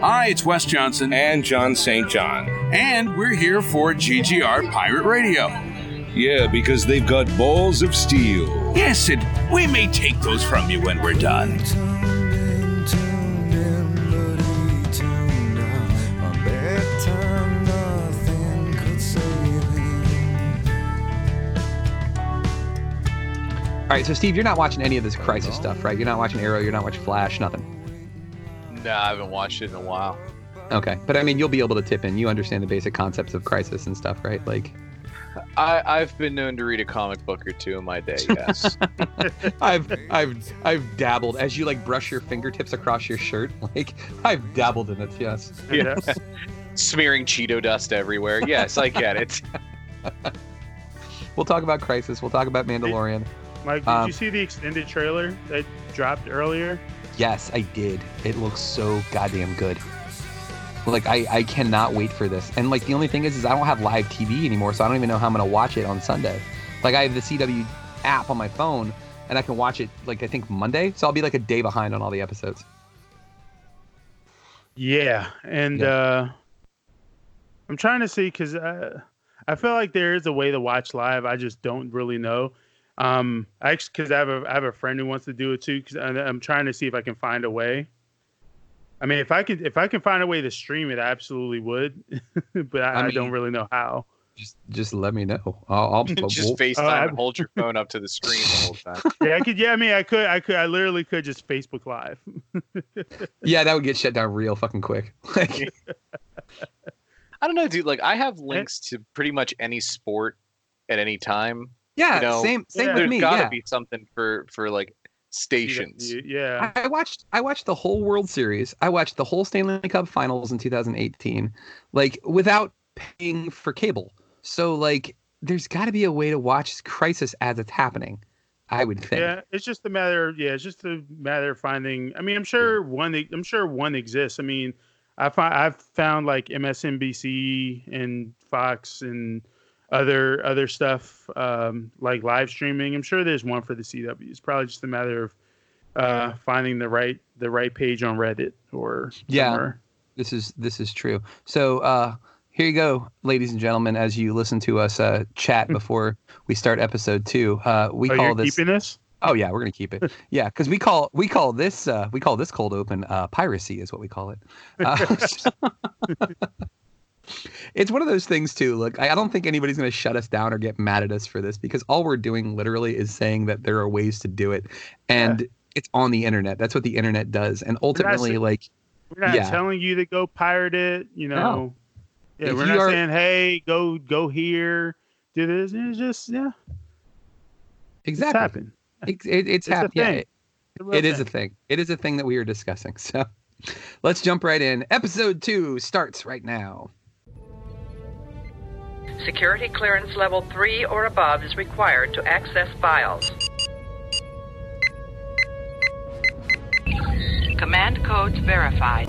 Hi, it's Wes Johnson. And John St. John. And we're here for GGR Pirate Radio. Yeah, because they've got balls of steel. Yes, and we may take those from you when we're done. All right, so Steve, you're not watching any of this Crisis stuff, right? You're not watching Arrow, you're not watching Flash, nothing. No, I haven't watched it in a while. Okay, but I mean, you'll be able to tip in. You understand the basic concepts of Crisis and stuff, right? Like, I, I've been known to read a comic book or two in my day. Yes. I've I've I've dabbled as you like brush your fingertips across your shirt. Like, I've dabbled in it. Yes. yeah. Smearing Cheeto dust everywhere. Yes, I get it. We'll talk about Crisis. We'll talk about Mandalorian. Mike, did Um, you see the extended trailer that dropped earlier? Yes, I did. It looks so goddamn good. Like I, I cannot wait for this. And like the only thing is, is I don't have live TV anymore, so I don't even know how I'm gonna watch it on Sunday. Like I have the CW app on my phone, and I can watch it like I think Monday. So I'll be like a day behind on all the episodes. Yeah, and Yeah. uh I'm trying to see because uh, I feel like there is a way to watch live. I just don't really know. Um, I actually because I have a I have a friend who wants to do it too. Because I'm trying to see if I can find a way. I mean, if I could if I can find a way to stream it, I absolutely would. but I, I I, don't really know how. Just just let me know. I'll, I'll Just we'll- FaceTime I- and hold your phone up to the screen the whole time. Yeah, I could. Yeah, I mean, I could. I could. I literally could just Facebook Live. yeah, that would get shut down real fucking quick. Like, I don't know, dude. Like, I have links to pretty much any sport at any time. Yeah, You know, same same yeah. with There's me. got to Yeah. be something for for like stations. Yeah. I watched I watched the whole World Series. I watched the whole Stanley Cup Finals in 2018, like without paying for cable. So like, there's got to be a way to watch Crisis as it's happening. I would think. Yeah, it's just a matter. Of, yeah, it's just a matter of finding. I mean, I'm sure one. I'm sure one exists. I mean, I find I've found like MSNBC and Fox and other other stuff um, like live streaming. I'm sure there's one for the CW. It's probably just a matter of uh, finding the right the right page on Reddit or Yeah. somewhere. This is this is true. So uh, here you go, ladies and gentlemen, as you listen to us uh, chat before we start episode two. Uh, we oh, call this. keeping this? Oh yeah, we're gonna keep it. Yeah, because we call we call this uh, we call this cold open uh, piracy is what we call it. Uh, so- it's one of those things too. Look, I I don't think anybody's gonna shut us down or get mad at us for this because all we're doing literally is saying that there are ways to do it, and it's on the internet. That's what the internet does, and ultimately, saying- like We're not Yeah. telling you to go pirate it. You know. Yeah, If we're not are- saying, "Hey, go go here, do this." It's just yeah, it's exactly, happened. it, it, it's It's a happening. Yeah, it- It's it is a thing. It is a thing that we are discussing. So let's jump right in. Episode two starts right now. Security clearance level 3 or above is required to access files. Command codes verified.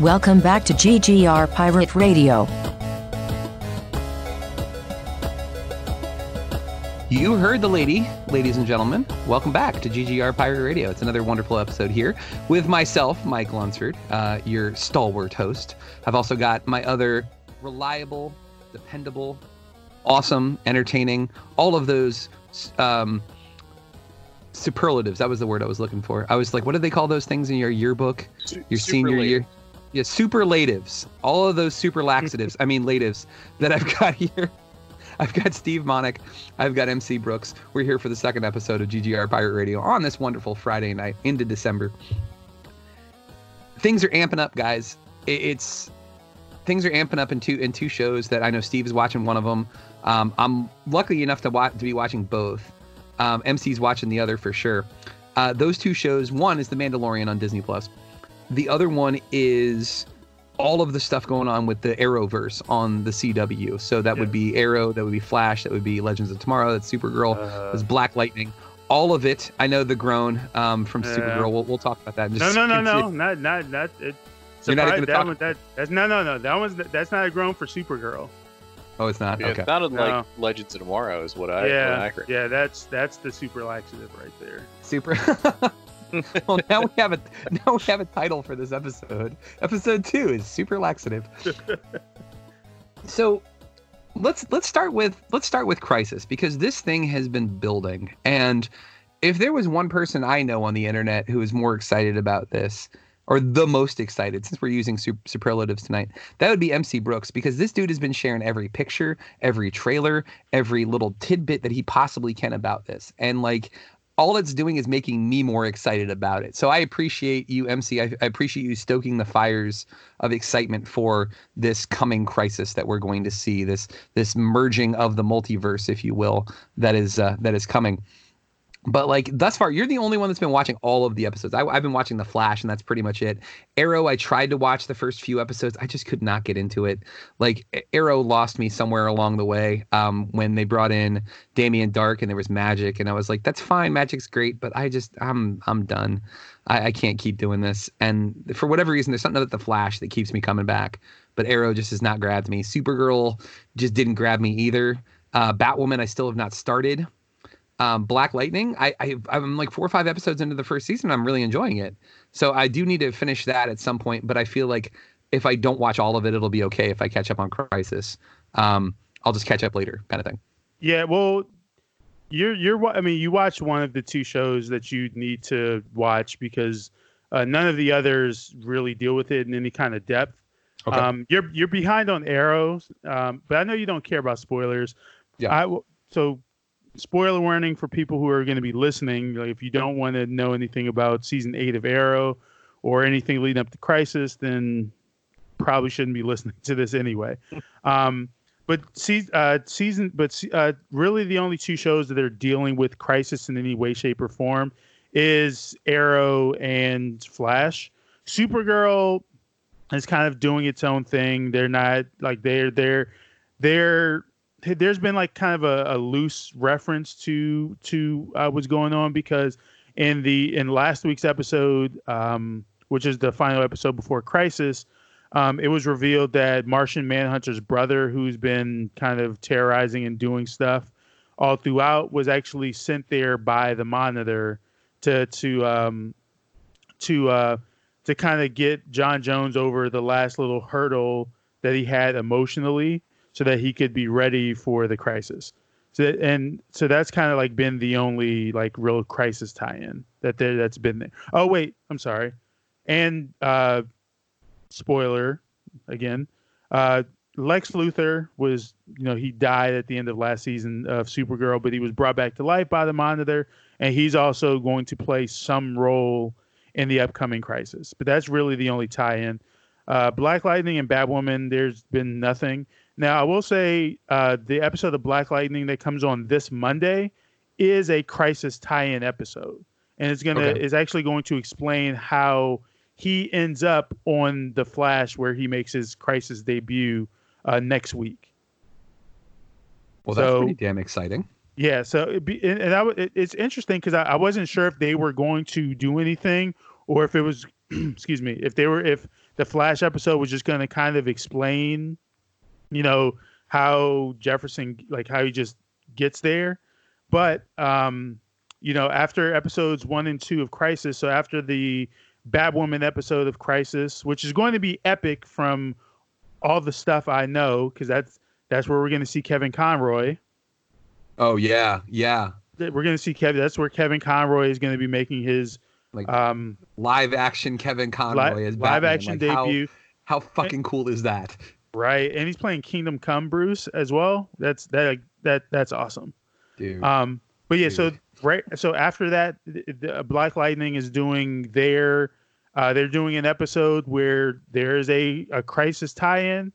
Welcome back to GGR Pirate Radio. You heard the lady, ladies and gentlemen. Welcome back to GGR Pirate Radio. It's another wonderful episode here with myself, Mike Lunsford, uh, your stalwart host. I've also got my other reliable, dependable, awesome, entertaining, all of those um, superlatives. That was the word I was looking for. I was like, what do they call those things in your yearbook? Your senior year? Yeah, superlatives. All of those super laxatives, I mean, latives that I've got here. I've got Steve Monick. I've got MC Brooks. We're here for the second episode of GGR Pirate Radio on this wonderful Friday night into December. Things are amping up, guys. It's things are amping up in two in two shows that I know Steve is watching one of them. Um, I'm lucky enough to watch to be watching both. Um, MC's watching the other for sure. Uh, those two shows. One is The Mandalorian on Disney Plus. The other one is all of the stuff going on with the Arrowverse on the CW. So that would be Arrow, that would be Flash, that would be Legends of Tomorrow, that's Supergirl, Uh, that's Black Lightning. all of it. I know the groan um, from Yeah. Supergirl. We'll, we'll talk about that. in No, no, no, no, not not not. It, You're not even that talk- one. That that's no, no, no. That one's that's not a groan for Supergirl. Oh, it's not. Yeah, okay. It sounded No. like Legends of Tomorrow is what I, what I yeah, heard. yeah. That's that's the super laxative right there. Super. well, now we have a now we have a title for this episode. Episode two is super laxative. so let's let's start with let's start with Crisis because this thing has been building, and if there was one person I know on the internet who is more excited about this. Or the most excited, since we're using sup- superlatives tonight, that would be MC Brooks because this dude has been sharing every picture, every trailer, every little tidbit that he possibly can about this. And like all it's doing is making me more excited about it. So I appreciate you, MC. I, I appreciate you stoking the fires of excitement for this coming crisis that we're going to see. This this merging of the multiverse, if you will, that is uh, that is coming. But like thus far, you're the only one that's been watching all of the episodes. I, I've been watching The Flash, and that's pretty much it. Arrow, I tried to watch the first few episodes. I just could not get into it. Like Arrow lost me somewhere along the way um, when they brought in Damien Darhk and there was magic, and I was like, that's fine, magic's great, but I just I'm I'm done. I, I can't keep doing this. And for whatever reason, there's something about the Flash that keeps me coming back. But Arrow just has not grabbed me. Supergirl just didn't grab me either. Uh, Batwoman, I still have not started. Um, Black Lightning, I, I I'm like four or five episodes into the first season. I'm really enjoying it. So I do need to finish that at some point. But I feel like if I don't watch all of it, it'll be okay if I catch up on Crisis. Um, I'll just catch up later, kind of thing. Yeah, well, you're you're. I mean, you watched one of the two shows that you need to watch because uh, none of the others really deal with it in any kind of depth. Okay. Um, you're you're behind on arrows, um, but I know you don't care about spoilers. Yeah. I so spoiler warning for people who are going to be listening. Like, if you don't want to know anything about season eight of Arrow or anything leading up to Crisis, then probably shouldn't be listening to this anyway. um, but see, uh, season, but uh, really the only two shows that are dealing with Crisis in any way, shape, or form is Arrow and Flash. Supergirl is kind of doing its own thing. They're not like they're they're they're there's been like kind of a, a loose reference to to uh, what's going on because in the in last week's episode, um, which is the final episode before Crisis, um, it was revealed that Martian Manhunter's brother, who's been kind of terrorizing and doing stuff all throughout, was actually sent there by the Monitor to to um, to uh, to kind of get J'onn J'onzz over the last little hurdle that he had emotionally, so that he could be ready for the crisis. So that, and so that's kind of like been the only like real crisis tie-in that there that's been there. Oh wait, I'm sorry, and uh, spoiler again. Uh, Lex Luthor was, you know, he died at the end of last season of Supergirl, but he was brought back to life by the Monitor, and he's also going to play some role in the upcoming Crisis. But that's really the only tie-in. Uh, Black Lightning and Batwoman, there's been nothing. Now, I will say uh, the episode of Black Lightning that comes on this Monday is a Crisis tie-in episode, and it's gonna Okay. is actually going to explain how he ends up on the Flash, where he makes his Crisis debut uh, next week. Well, that's So- pretty damn exciting. Yeah, so it'd be, and, and I, it, it's interesting because I, I wasn't sure if they were going to do anything or if it was, excuse me, if they were if the Flash episode was just going to kind of explain, you know, how Jefferson like how he just gets there, but um, you know, after episodes one and two of Crisis, so after the Batwoman episode of Crisis, which is going to be epic from all the stuff I know, because that's that's where we're going to see Kevin Conroy Oh yeah, yeah. we're going to see Kevin. That's where Kevin Conroy is going to be making his Like um, live action Kevin Conroy li- as live action Like, how- debut, How, fucking cool is that? Right? And he's playing Kingdom Come Bruce as well. That's that that that's awesome. Dude. Um, but yeah, so right, so after that, the, the Black Lightning is doing their, uh, they're doing an episode where there is a a crisis tie-in,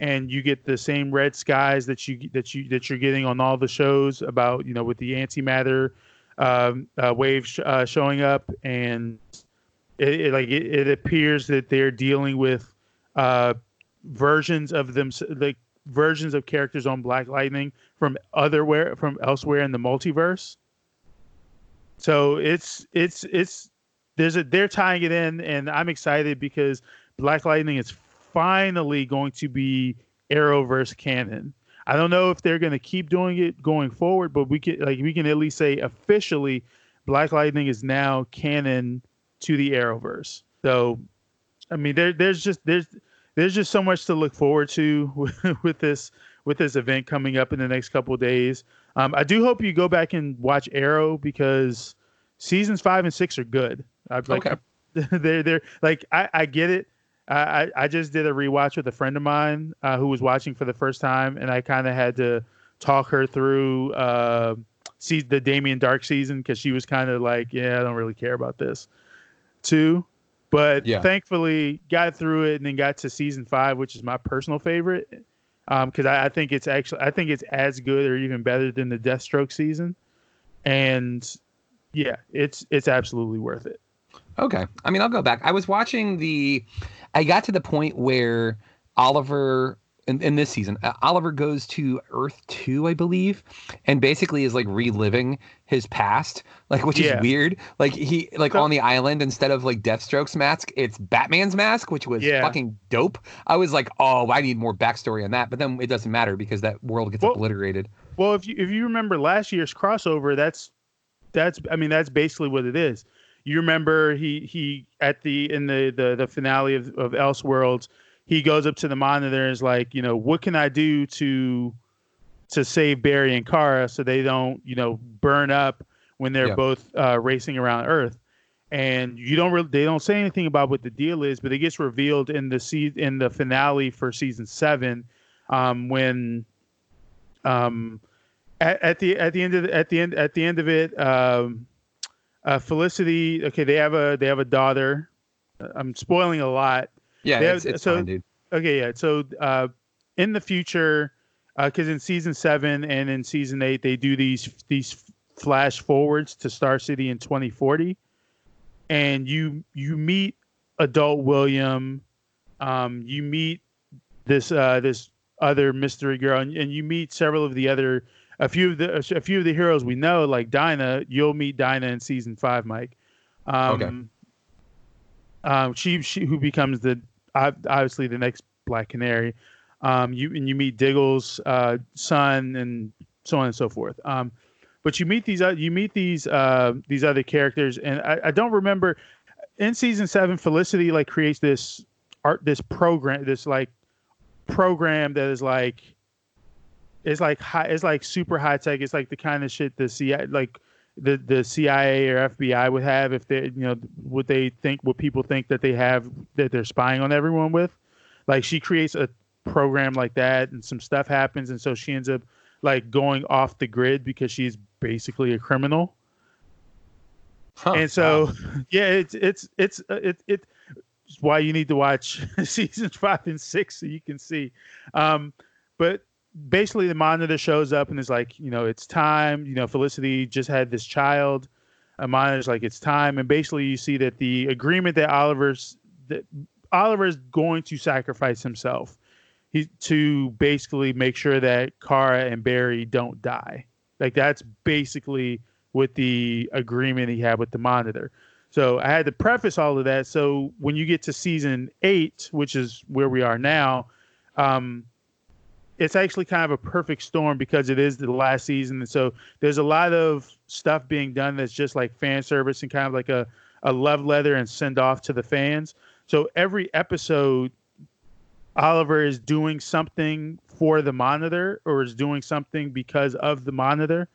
and you get the same red skies that you that you that you're getting on all the shows about you know with the antimatter um, uh, wave sh- uh, showing up, and it, it like it, it appears that they're dealing with uh, versions of them like versions of characters on Black Lightning from otherwhere from elsewhere in the multiverse. So it's it's it's there's a they're tying it in, and I'm excited because Black Lightning is finally going to be Arrowverse canon. I don't know if they're going to keep doing it going forward, but we can like we can at least say officially, Black Lightning is now canon to the Arrowverse. So, I mean, there there's just there's there's just so much to look forward to with, with this with this event coming up in the next couple of days. Um, I do hope you go back and watch Arrow because seasons five and six are good. I've like Okay. they're they're like I, I get it. I, I I just did a rewatch with a friend of mine uh, who was watching for the first time, and I kind of had to talk her through uh, see the Damien Darhk season because she was kind of like, yeah, I don't really care about this too. But Yeah. thankfully, got through it and then got to season five, which is my personal favorite um, because I, I think it's actually I think it's as good or even better than the Deathstroke season, and yeah, it's it's absolutely worth it. Okay. I mean, I'll go back. I was watching the. I got to the point where Oliver in, in this season, Oliver goes to Earth Two, I believe, and basically is like reliving his past, like which Yeah. is weird. Like he like So- on the island instead of like Deathstroke's mask, it's Batman's mask, which was Yeah. fucking dope. I was like, oh, I need more backstory on that, but then it doesn't matter because that world gets Well- obliterated. Well, if you if you remember last year's crossover, that's that's I mean that's basically what it is. You remember he he at the in the the, the finale of, of Elseworlds, he goes up to the monitor and is like, you know, what can I do to to save Barry and Kara so they don't you know burn up when they're Yeah. both uh, racing around Earth. And you don't really they don't say anything about what the deal is, but it gets revealed in the se- in the finale for season seven, um, when um, at, at the at the end of the, at the end at the end of it, um, uh, Felicity. Okay, they have a they have a daughter. I'm spoiling a lot. Yeah, have- it's, it's so- fine, dude. Okay, yeah. So uh, in the future, because in season seven and in season eight, they do these these flash forwards to Star City in 2040, and you you meet adult William, um, you meet this uh, this other mystery girl, and, and you meet several of the other a few of the a few of the heroes we know, like Dinah. You'll meet Dinah in season five, Mike. Um, Okay. Um, she she who becomes the obviously the next Black Canary. Um, you and you meet Diggle's uh, son and so on and so forth. Um, but you meet these uh, you meet these uh, these other characters, and I, I don't remember in season seven. Felicity like creates this art this program this like program that is like it's like high it's like super high tech. It's like the kind of shit the CIA like the the CIA or FBI would have if they you know what they think what people think that they have that they're spying on everyone with. Like she creates a program like that and some stuff happens and so she ends up like going off the grid because she's basically a criminal. Huh, and so wow. yeah, it's it's it's uh, it it it's why you need to watch seasons five and six so you can see. Um, but basically, the monitor shows up and is like, you know, it's time. You know, Felicity just had this child. A monitor's like, it's time, and basically, you see that the agreement that Oliver's that Oliver's going to sacrifice himself. He to basically make sure that Kara and Barry don't die. Like that's basically what the agreement he had with the monitor. So I had to preface all of that. So when you get to season eight, which is where we are now, um, it's actually kind of a perfect storm because it is the last season, and so there's a lot of stuff being done that's just like fan service and kind of like a a love letter and send off to the fans. So every episode, Oliver is doing something for the monitor or is doing something because of the monitor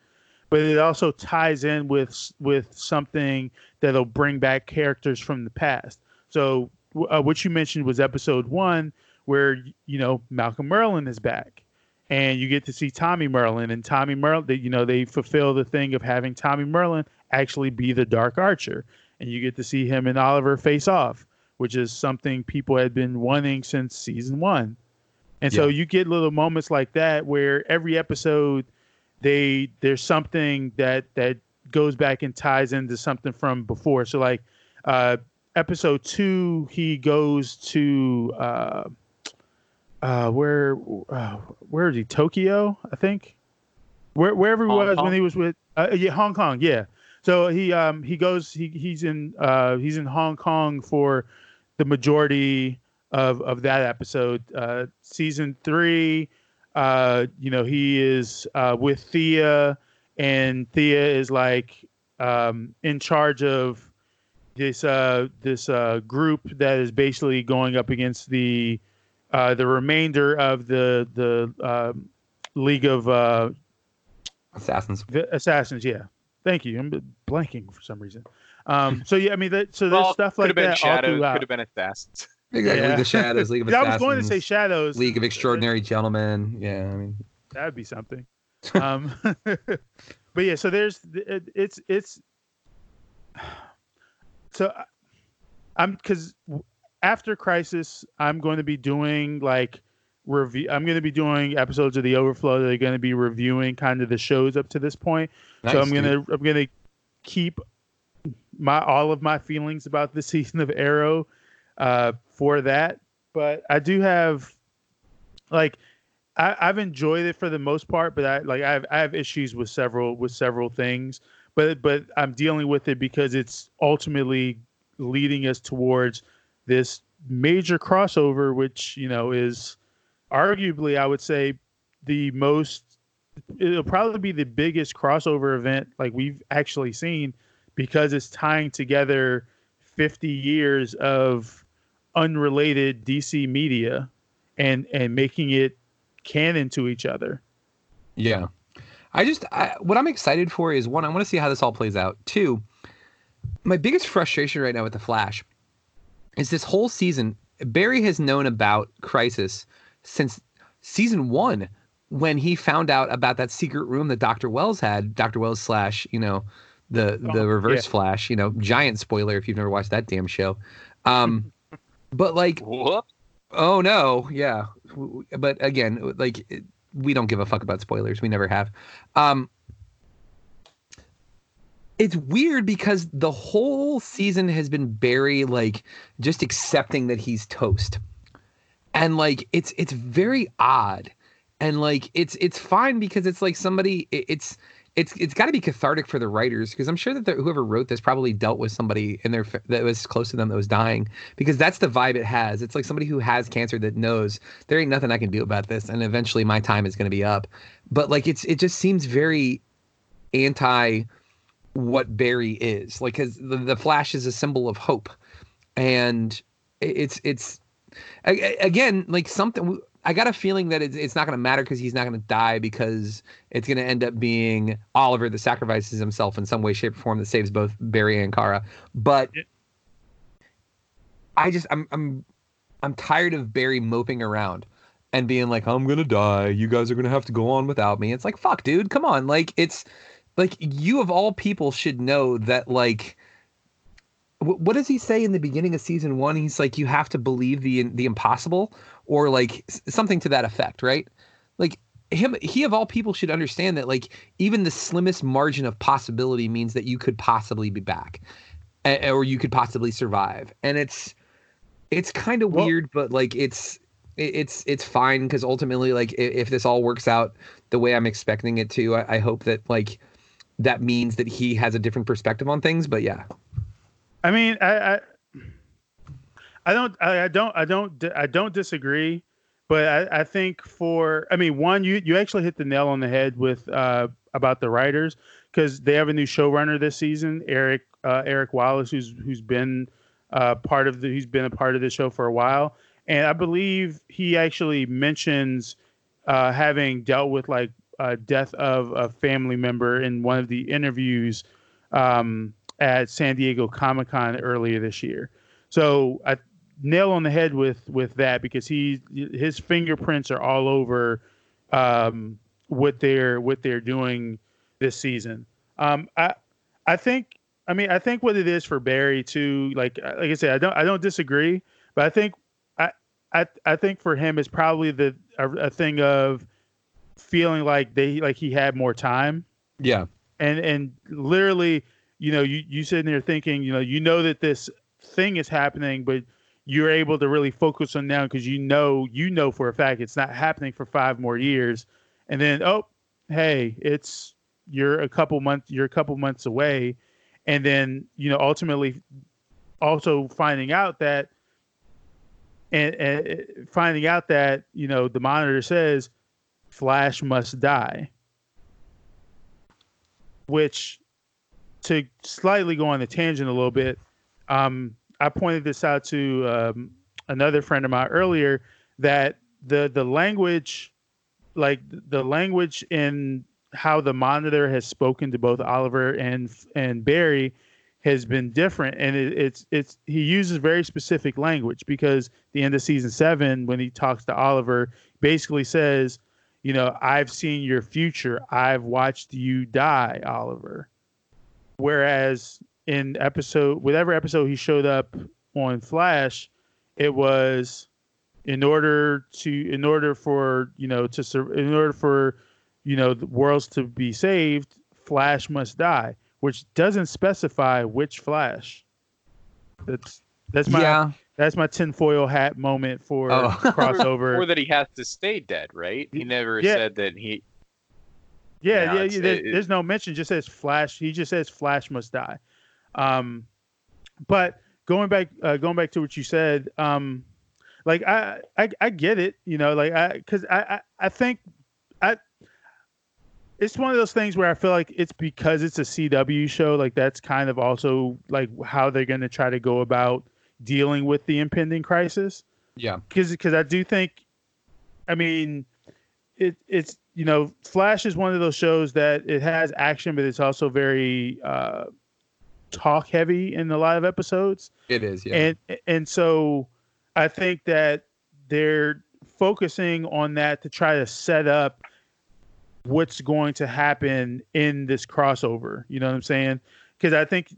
but it also ties in with with something that'll bring back characters from the past. So uh, what you mentioned was episode one, where you know Malcolm Merlyn is back, and you get to see Tommy Merlyn, and Tommy Merlyn, they, you know, they fulfill the thing of having Tommy Merlyn actually be the Dark Archer, and you get to see him and Oliver face off, which is something people had been wanting since season one. And so you get little moments like that where every episode they there's something that that goes back and ties into something from before. So like uh episode 2 he goes to uh uh where uh, where is he Tokyo, I think. Where wherever he Hong was Kong? when he was with uh, yeah, Hong Kong, yeah. So he um he goes he he's in uh he's in Hong Kong for the majority of of that episode. Uh, season three, uh, you know, he is uh, with Thea, and Thea is like um in charge of this uh this uh group that is basically going up against the uh the remainder of the the um League of uh Assassins. the assassins, yeah. Thank you. I'm blanking for some reason. Um, so yeah, I mean, that, so there's Well, stuff could like have been that Shadows, could have been Assassins. Exactly. Yeah. League of Shadows, League of I was going to say shadows. League of Extraordinary Gentlemen. Yeah, I mean, That'd be something. um, but yeah, so there's it, it's it's so I- I'm because after Crisis, I'm going to be doing like review. I'm going to be doing episodes of the Overflow. That are going to be reviewing kind of the shows up to this point. nice, so I'm dude. gonna I'm gonna keep my all of my feelings about the season of Arrow uh, for that. But I do have like I, I've enjoyed it for the most part, but I like I have I have issues with several with several things. But but I'm dealing with it because it's ultimately leading us towards this major crossover, which you know is arguably I would say the most it'll probably be the biggest crossover event like we've actually seen because it's tying together 50 years of unrelated DC media and and making it canon to each other. Yeah. I just I, what I'm excited for is one, I want to see how this all plays out. Two, my biggest frustration right now with the Flash is this whole season. Barry has known about Crisis since season one when he found out about that secret room that Dr. Wells had. Dr. Wells slash, you know, the the Oh, Reverse yeah. Flash. You know, giant spoiler if you've never watched that damn show. Um, but like Whoop. Oh no, yeah, but again, like we don't give a fuck about spoilers. We never have. Um, it's weird because the whole season has been Barry like just accepting that he's toast, and like it's it's very odd, and like it's it's fine because it's like somebody it- it's it's it's got to be cathartic for the writers because I'm sure that whoever wrote this probably dealt with somebody in their that was close to them that was dying because that's the vibe it has. It's like somebody who has cancer that knows there ain't nothing I can do about this, and eventually my time is going to be up. But like it's it just seems very anti what Barry is like because the, the Flash is a symbol of hope, and it's it's again like something. I got a feeling that it's, it's not going to matter because he's not going to die because it's going to end up being Oliver that sacrifices himself in some way, shape, or form that saves both Barry and Kara. But I just I'm I'm I'm tired of Barry moping around and being like, I'm gonna die. You guys are gonna have to go on without me. It's like, fuck, dude, come on. Like it's like you of all people should know that like wh- what does he say in the beginning of season one? He's like, you have to believe the the impossible, or like something to that effect, right? Like him, he of all people should understand that like even the slimmest margin of possibility means that you could possibly be back, or you could possibly survive, and it's it's kind of Well- weird, but like it's it's it's fine because ultimately, like if, if this all works out the way I'm expecting it to, I, I hope that like that means that he has a different perspective on things. But yeah, I mean, I, I, I don't, I, I don't, I don't, I don't disagree, but I, I think for, I mean, one, you you actually hit the nail on the head with uh, about the writers because they have a new showrunner this season, Eric uh, Eric Wallace, who's who's been uh, part of the, he's been a part of the show for a while, and I believe he actually mentions uh, having dealt with like uh, death of a family member in one of the interviews. Um, at San Diego Comic Con earlier this year. So I nail on the head with with that because he his fingerprints are all over um, what they're what they're doing this season. Um, I I think I mean I think what it is for Barry too. Like like I said, I don't I don't disagree, but I think I I, I think for him it's probably the a, a thing of feeling like they like he had more time. Yeah, and and literally you know you you sitting there thinking you know you know that this thing is happening but you're able to really focus on now because you know you know for a fact it's not happening for five more years. And then oh hey it's you're a couple months you're a couple months away. And then you know ultimately also finding out that and, and uh, finding out that you know the monitor says Flash must die, which to slightly go on the tangent a little bit, um, I pointed this out to um, another friend of mine earlier that the the language, like the language in how the monitor has spoken to both Oliver and and Barry has been different. And it, it's it's he uses very specific language because the end of season 7 when he talks to Oliver basically says you know I've seen your future I've watched you die Oliver whereas in episode whatever episode he showed up on Flash it was in order to in order for you know to in order for you know the worlds to be saved Flash must die which doesn't specify which Flash. That's that's my yeah. That's my tinfoil hat moment for Oh. crossover. or that he has to stay dead, right? He never Yeah. said that he. yeah, Yeah, yeah, yeah there- it- there's no mention. Just says Flash. He just says Flash must die. Um, but going back, uh, going back to what you said, um, like I, I, I get it. You know, like I, because I, I, I think I. It's one of those things where I feel like it's because it's a CW show. Like that's kind of also like how they're going to try to go about dealing with the impending crisis Yeah. because because I do think, I mean, it it's you know Flash is one of those shows that it has action, but it's also very uh, talk heavy in a lot of episodes, It is. Yeah. and and so I think that they're focusing on that to try to set up what's going to happen in this crossover. You know what I'm saying? Because I think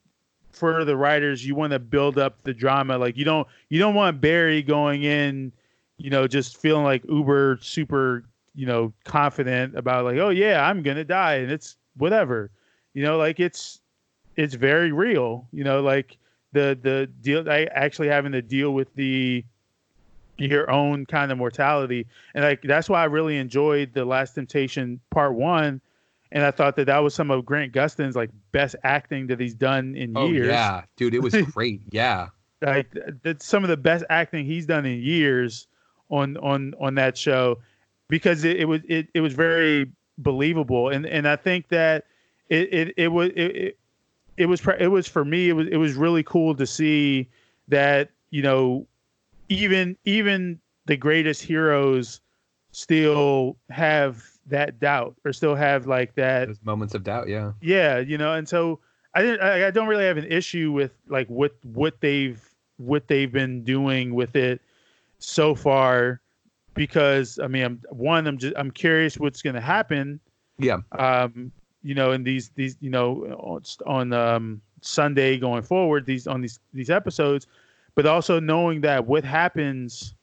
for the writers, you want to build up the drama. Like you don't you don't want Barry going in, you know, just feeling like uber super, you know, confident about like, oh yeah, I'm gonna die, and it's whatever. You know, like it's it's very real. You know, like the the deal. I actually having to deal with the your own kind of mortality, and like that's why I really enjoyed the Last Temptation Part One. And I thought that that was some of Grant Gustin's like best acting that he's done in oh years yeah, dude, it was great. Yeah. like that's some of the best acting he's done in years on on on that show because it, it was it, it was very believable and and I think that it it, it was it, it it was it was for me it was it was really cool to see that you know even even the greatest heroes still have that doubt or still have like that Those moments of doubt. Yeah. yeah, you know, and so I didn't. I, I don't really have an issue with like what what they've what they've been doing with it so far, because I mean, I'm one. I'm just I'm curious what's going to happen. Yeah. Um, you know, in these these you know on, on um Sunday going forward these on these these episodes, but also knowing that what happens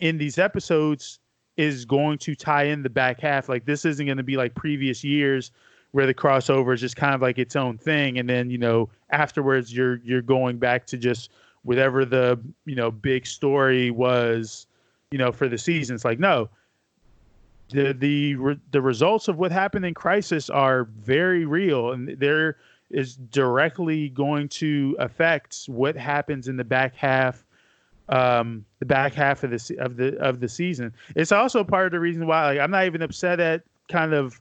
in these episodes is going to tie in the back half. Like this isn't going to be like previous years where the crossover is just kind of like its own thing, and then you know afterwards you're you're going back to just whatever the you know big story was, you know for the season. It's like no, the the the results of what happened in Crisis are very real, and there is directly going to affect what happens in the back half um the back half of the of the of the season. It's also part of the reason why like I'm not even upset at kind of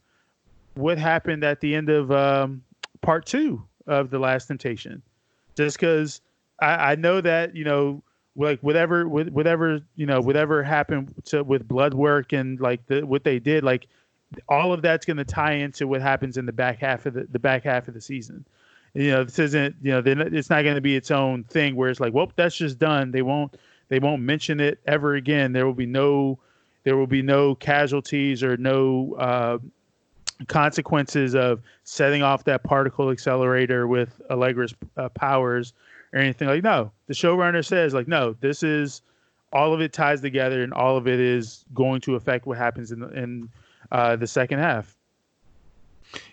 what happened at the end of um part 2 of The Last Temptation. Just cuz I I know that, you know, like whatever whatever, you know, whatever happened to with blood work and like the what they did like all of that's going to tie into what happens in the back half of the, the back half of the season you know this isn't you know not- it's not going to be its own thing where it's like well that's just done. They won't they won't mention it ever again. There will be no there will be no casualties or no uh, consequences of setting off that particle accelerator with allegra's uh, powers or anything like no. The showrunner says like no this is all of it ties together and all of it is going to affect what happens in the, in uh, the second half.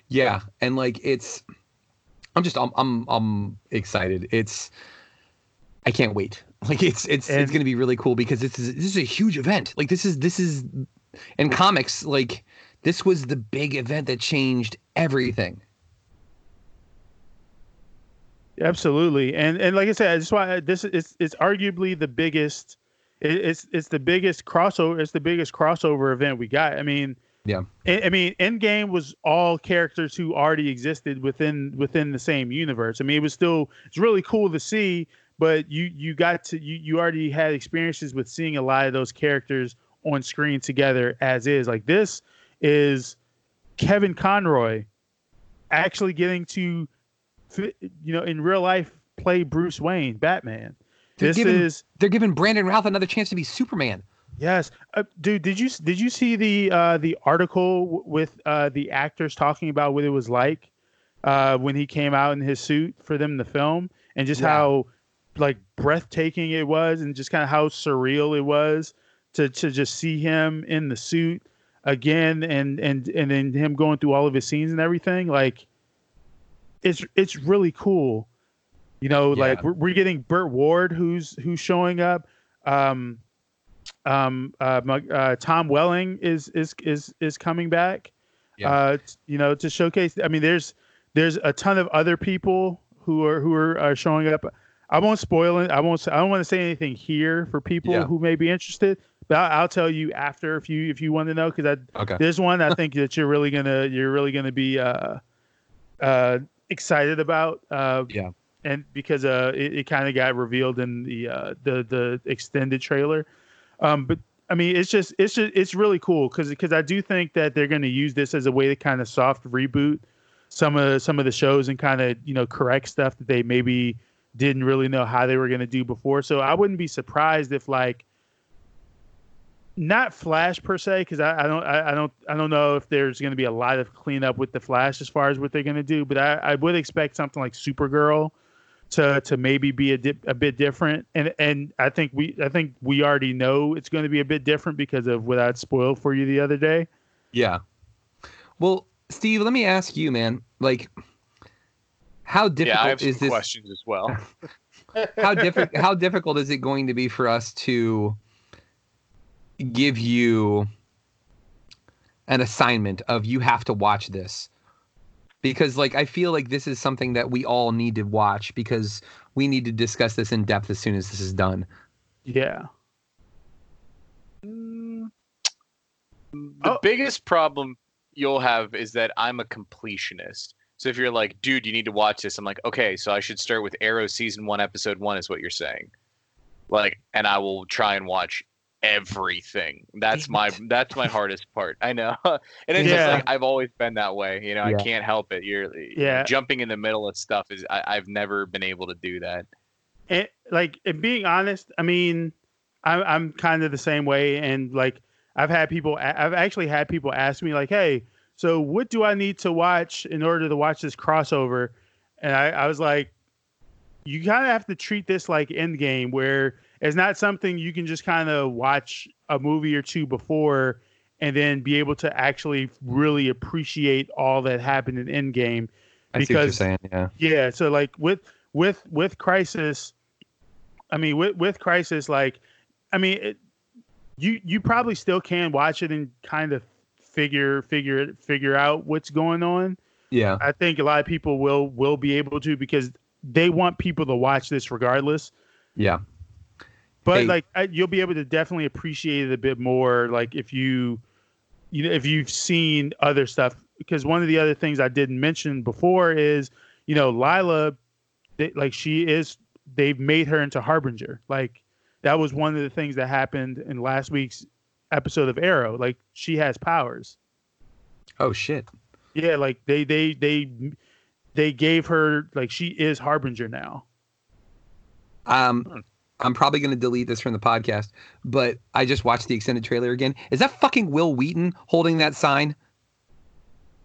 Yeah, and like it's, I'm just I'm I'm I'm excited. It's, I can't wait. Like it's it's And- it's gonna be really cool because this is this is a huge event. Like this is this is, in comics like this was the big event that changed everything. Absolutely, and and like I said, that's why this is it's arguably the biggest. It's it's the biggest crossover. It's the biggest crossover event we got. I mean, Yeah. I, mean, Endgame was all characters who already existed within within the same universe. I mean, it was still it's really cool to see, but you you got to you you already had experiences with seeing a lot of those characters on screen together as is. Like this is Kevin Conroy actually getting to you know in real life play Bruce Wayne, Batman. They're This giving- is They're giving Brandon Routh another chance to be Superman. Yes, uh, dude. Did you did you see the uh, the article w- with uh, the actors talking about what it was like uh, when he came out in his suit for them to film, and just Yeah. how like breathtaking it was, and just kind of how surreal it was to to just see him in the suit again, and and and then him going through all of his scenes and everything. Like, it's it's really cool. You know, like we're, we're getting Burt Ward, who's who's showing up. Um, um uh, uh Tom Welling is is is is coming back Yeah. uh you know to showcase I mean there's there's a ton of other people who are who are, are showing up I won't spoil it I won't I don't want to say anything here for people Yeah. who may be interested but I'll, I'll tell you after if you if you want to know I Okay. there's one I think that you're really going to you're really to be uh uh excited about uh Yeah. and because uh it, it kind of got revealed in the uh the the extended trailer um, but I mean, it's just it's just it's really cool because because I do think that they're going to use this as a way to kind of soft reboot some of some of the shows and kind of you know correct stuff that they maybe didn't really know how they were going to do before. So I wouldn't be surprised if like not Flash per se because I, I don't I, I don't I don't know if there's going to be a lot of cleanup with the Flash as far as what they're going to do, but I, I would expect something like Supergirl to to maybe be a, di- a bit different and and I think we I think we already know it's going to be a bit different because of what I spoiled for you the other day. Yeah. Well, Steve, let me ask you, man. Like, how difficult Yeah, I have is this? questions as well. How difficult? how difficult is it going to be for us to give you an assignment of you have to watch this? Because, like, I feel like this is something that we all need to watch because we need to discuss this in depth as soon as this is done. Yeah. Mm, The Oh. biggest problem you'll have is that I'm a completionist. So if you're like, dude, you need to watch this, I'm like, okay, so I should start with Arrow season one, episode one, is what you're saying. Like, and I will try and watch everything. That's my that's my hardest part. I know, and it's Yeah. just like I've always been that way. You know, Yeah. I can't help it. You're Yeah. jumping in the middle of stuff is I, I've never been able to do that. and like and being honest i mean I'm, I'm kind of the same way and like i've had people I've actually had people ask me like hey so what do i need to watch in order to watch this crossover and i, I was like you kind of have to treat this like endgame where it's not something you can just kind of watch a movie or two before and then be able to actually really appreciate all that happened in endgame I see what you're Because- saying. Yeah. yeah so like with with with crisis i mean with with crisis like i mean it, you you probably still can watch it and kind of figure figure figure out what's going on Yeah. i think a lot of people will will be able to because they want people to watch this regardless Yeah. But Hey. like I, you'll be able to definitely appreciate it a bit more like if you you know if you've seen other stuff because one of the other things i didn't mention before is you know Lyla they, like she is they've made her into harbinger like that was one of the things that happened in last week's episode of arrow like she has powers Oh shit. yeah like they they they they gave her like she is harbinger now Um, Hmm. I'm probably going to delete this from the podcast, but I just watched the extended trailer again. Is that fucking Wil Wheaton holding that sign?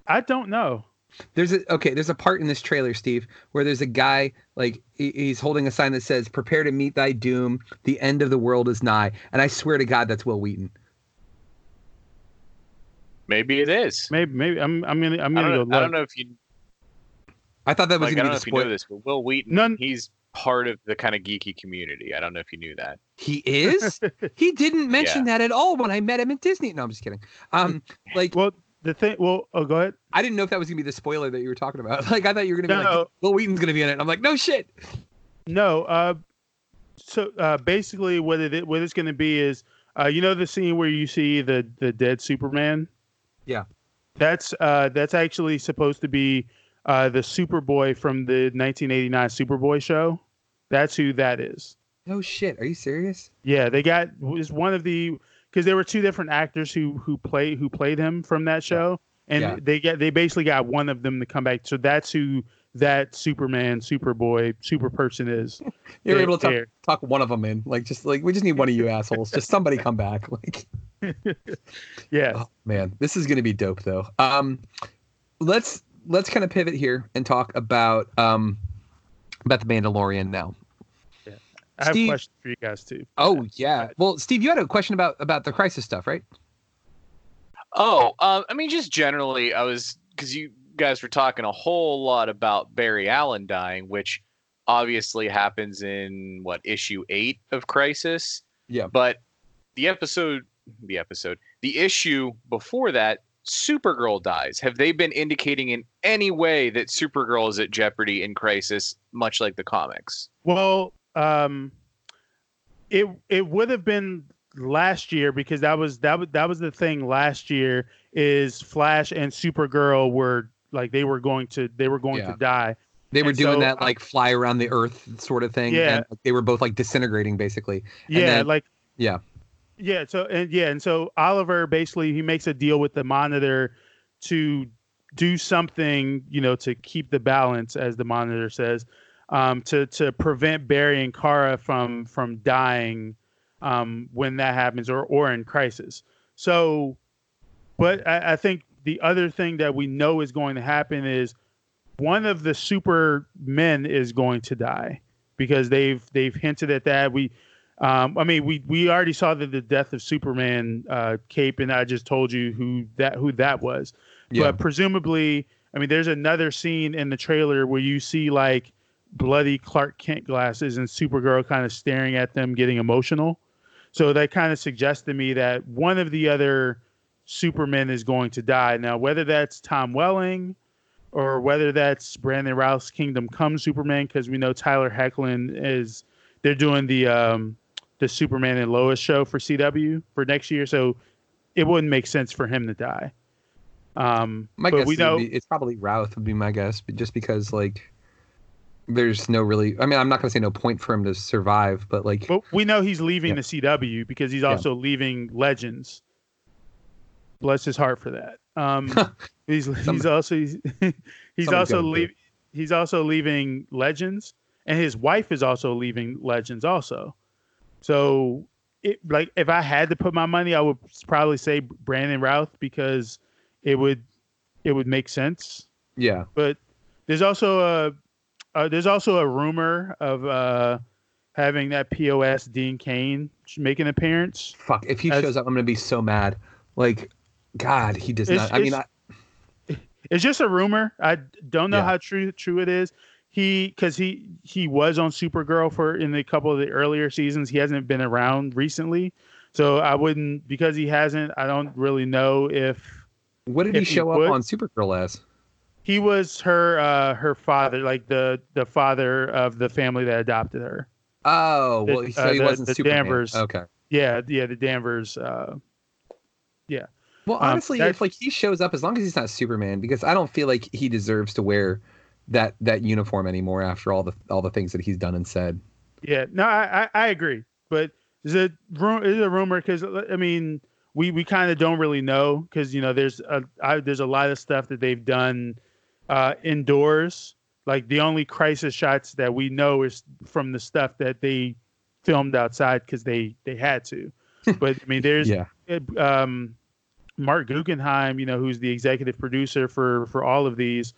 i don't know There's a okay. There's a part in this trailer, Steve, where there's a guy like he's holding a sign that says "Prepare to meet thy doom. The end of the world is nigh." And I swear to God, that's Wil Wheaton. Maybe it is. maybe maybe i'm i'm gonna i'm I gonna don't, go know, I don't know if you I thought that was like, going don't know to if be you know this, but Wil Wheaton, None- he's part of the kind of geeky community. I don't know if you knew that. He is. he didn't mention that at all when I met him at Disney. No, I'm just kidding. Um, like Well, the thing. Well, oh, go ahead. I didn't know if that was gonna be the spoiler that you were talking about. Like I thought you were gonna be No. like, Wil Wheaton's gonna be in it. I'm like, no shit. No. Uh, so uh, basically, what it what it's going to be is, uh, you know, the scene where you see the the dead Superman. Yeah. That's uh, that's actually supposed to be uh, the Superboy from the 1989 Superboy show. That's who that is. No shit. Are you serious? Yeah, they got was one of the because there were two different actors who who play who played him from that show, and Yeah. they get they basically got one of them to come back. So that's who that Superman, Superboy, super person is. You're There- able to talk, talk one of them in. Like just like we just need one of you assholes. Just somebody come back. Like Yeah. oh, man, this is gonna be dope though. Um, let's let's kind of pivot here and talk about um about the Mandalorian now. Yeah. I have Steve- questions for you guys too. Oh yeah. Well, Steve, you had a question about about the crisis stuff, right? Oh, um, I mean, just generally, I was because you guys were talking a whole lot about Barry Allen dying, which obviously happens in what issue eight of Crisis. Yeah. But the episode, the episode, the issue before that, Supergirl dies. Have they been indicating in any way that Supergirl is at jeopardy in Crisis, much like the comics? Well, um, it it would have been last year because that was that was that was the thing last year is Flash and Supergirl were like they were going to they were going Yeah. to die. They were And doing so, that like fly around the earth sort of thing. Yeah. And like, they were both like disintegrating basically. Yeah, then- like Yeah. Yeah. So and yeah, and so Oliver basically he makes a deal with the Monitor to do something, you know, to keep the balance, as the Monitor says, um, to to prevent Barry and Kara from from dying um, when that happens, or or in crisis. So, but I, I think the other thing that we know is going to happen is one of the super men is going to die because they've they've hinted at that. We um, I mean, we we already saw the, the death of Superman uh, cape, and I just told you who that who that was. Yeah. But presumably, I mean, there's another scene in the trailer where you see like bloody Clark Kent glasses and Supergirl kind of staring at them, getting emotional. So that kind of suggests to me that one of the other Supermen is going to die. Now, whether that's Tom Welling or whether that's Brandon Routh's Kingdom Come Superman, because we know Tyler Hoechlin is they're doing the um, the Superman and Lois show for CW for next year, so it wouldn't make sense for him to die. Um, My guess we is it would know, be- it's probably Routh would be my guess, but just because like there's no really I mean I'm not gonna say no point for him to survive, but like but we know he's leaving Yeah. the CW because he's Yeah. also leaving Legends. Bless his heart for that. Um, he's he's also he's, he's also leaving he's also leaving Legends, and his wife is also leaving Legends also. So, it like if I had to put my money, I would probably say Brandon Routh because it would it would make sense. yeah. But there's also a uh, there's also a rumor of uh, having that POS Dean Cain make an appearance. Fuck. If he As- shows up I'm gonna be so mad. Like God, he does not I mean I, it's- just a rumor. I don't know Yeah. how true true it is. He because he he was on Supergirl for in a couple of the earlier seasons. He hasn't been around recently, so I wouldn't because he hasn't. I don't really know if what did he if he show up would- on Supergirl as? he was her uh her father, like the the father of the family that adopted her. Oh, The- well so uh, he the- wasn't the Superman. Danvers. Okay. Yeah, yeah, the Danvers. Uh, yeah. Well, Um, honestly, that- if like he shows up, as long as he's not Superman, because I don't feel like he deserves to wear that that uniform anymore after all the all the things that he's done and said. Yeah, no, I, I, I agree, but is it is it a rumor? Because I mean, we, we kind of don't really know because you know there's a I, there's a lot of stuff that they've done uh, indoors. Like the only crisis shots that we know is from the stuff that they filmed outside because they they had to. But I mean, there's Yeah. um, Marc Guggenheim, you know, who's the executive producer for for all of these,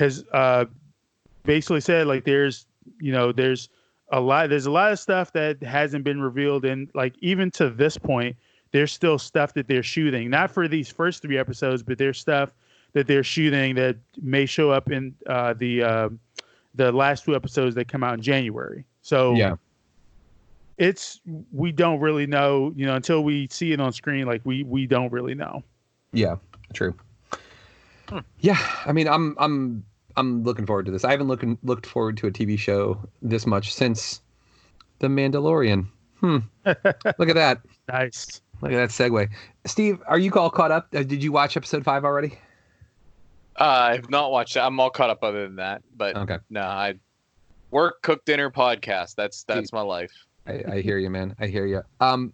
has uh, basically said like there's you know there's a lot there's a lot of stuff that hasn't been revealed and like even to this point there's still stuff that they're shooting not for these first three episodes but there's stuff that they're shooting that may show up in uh, the uh, the last two episodes that come out in January so Yeah. it's we don't really know you know until we see it on screen like we we don't really know Yeah. True. Yeah, I mean, I'm I'm I'm looking forward to this. I haven't looking looked forward to a TV show this much since The Mandalorian. Hmm. Look at that. Nice. Look at that segue. Steve, are you all caught up? Uh, Did you watch episode five already? Uh, I've not watched it. I'm all caught up other than that. But Okay. no, I work, cook dinner, podcast. That's that's my life. I, I hear you, man. I hear you. Um,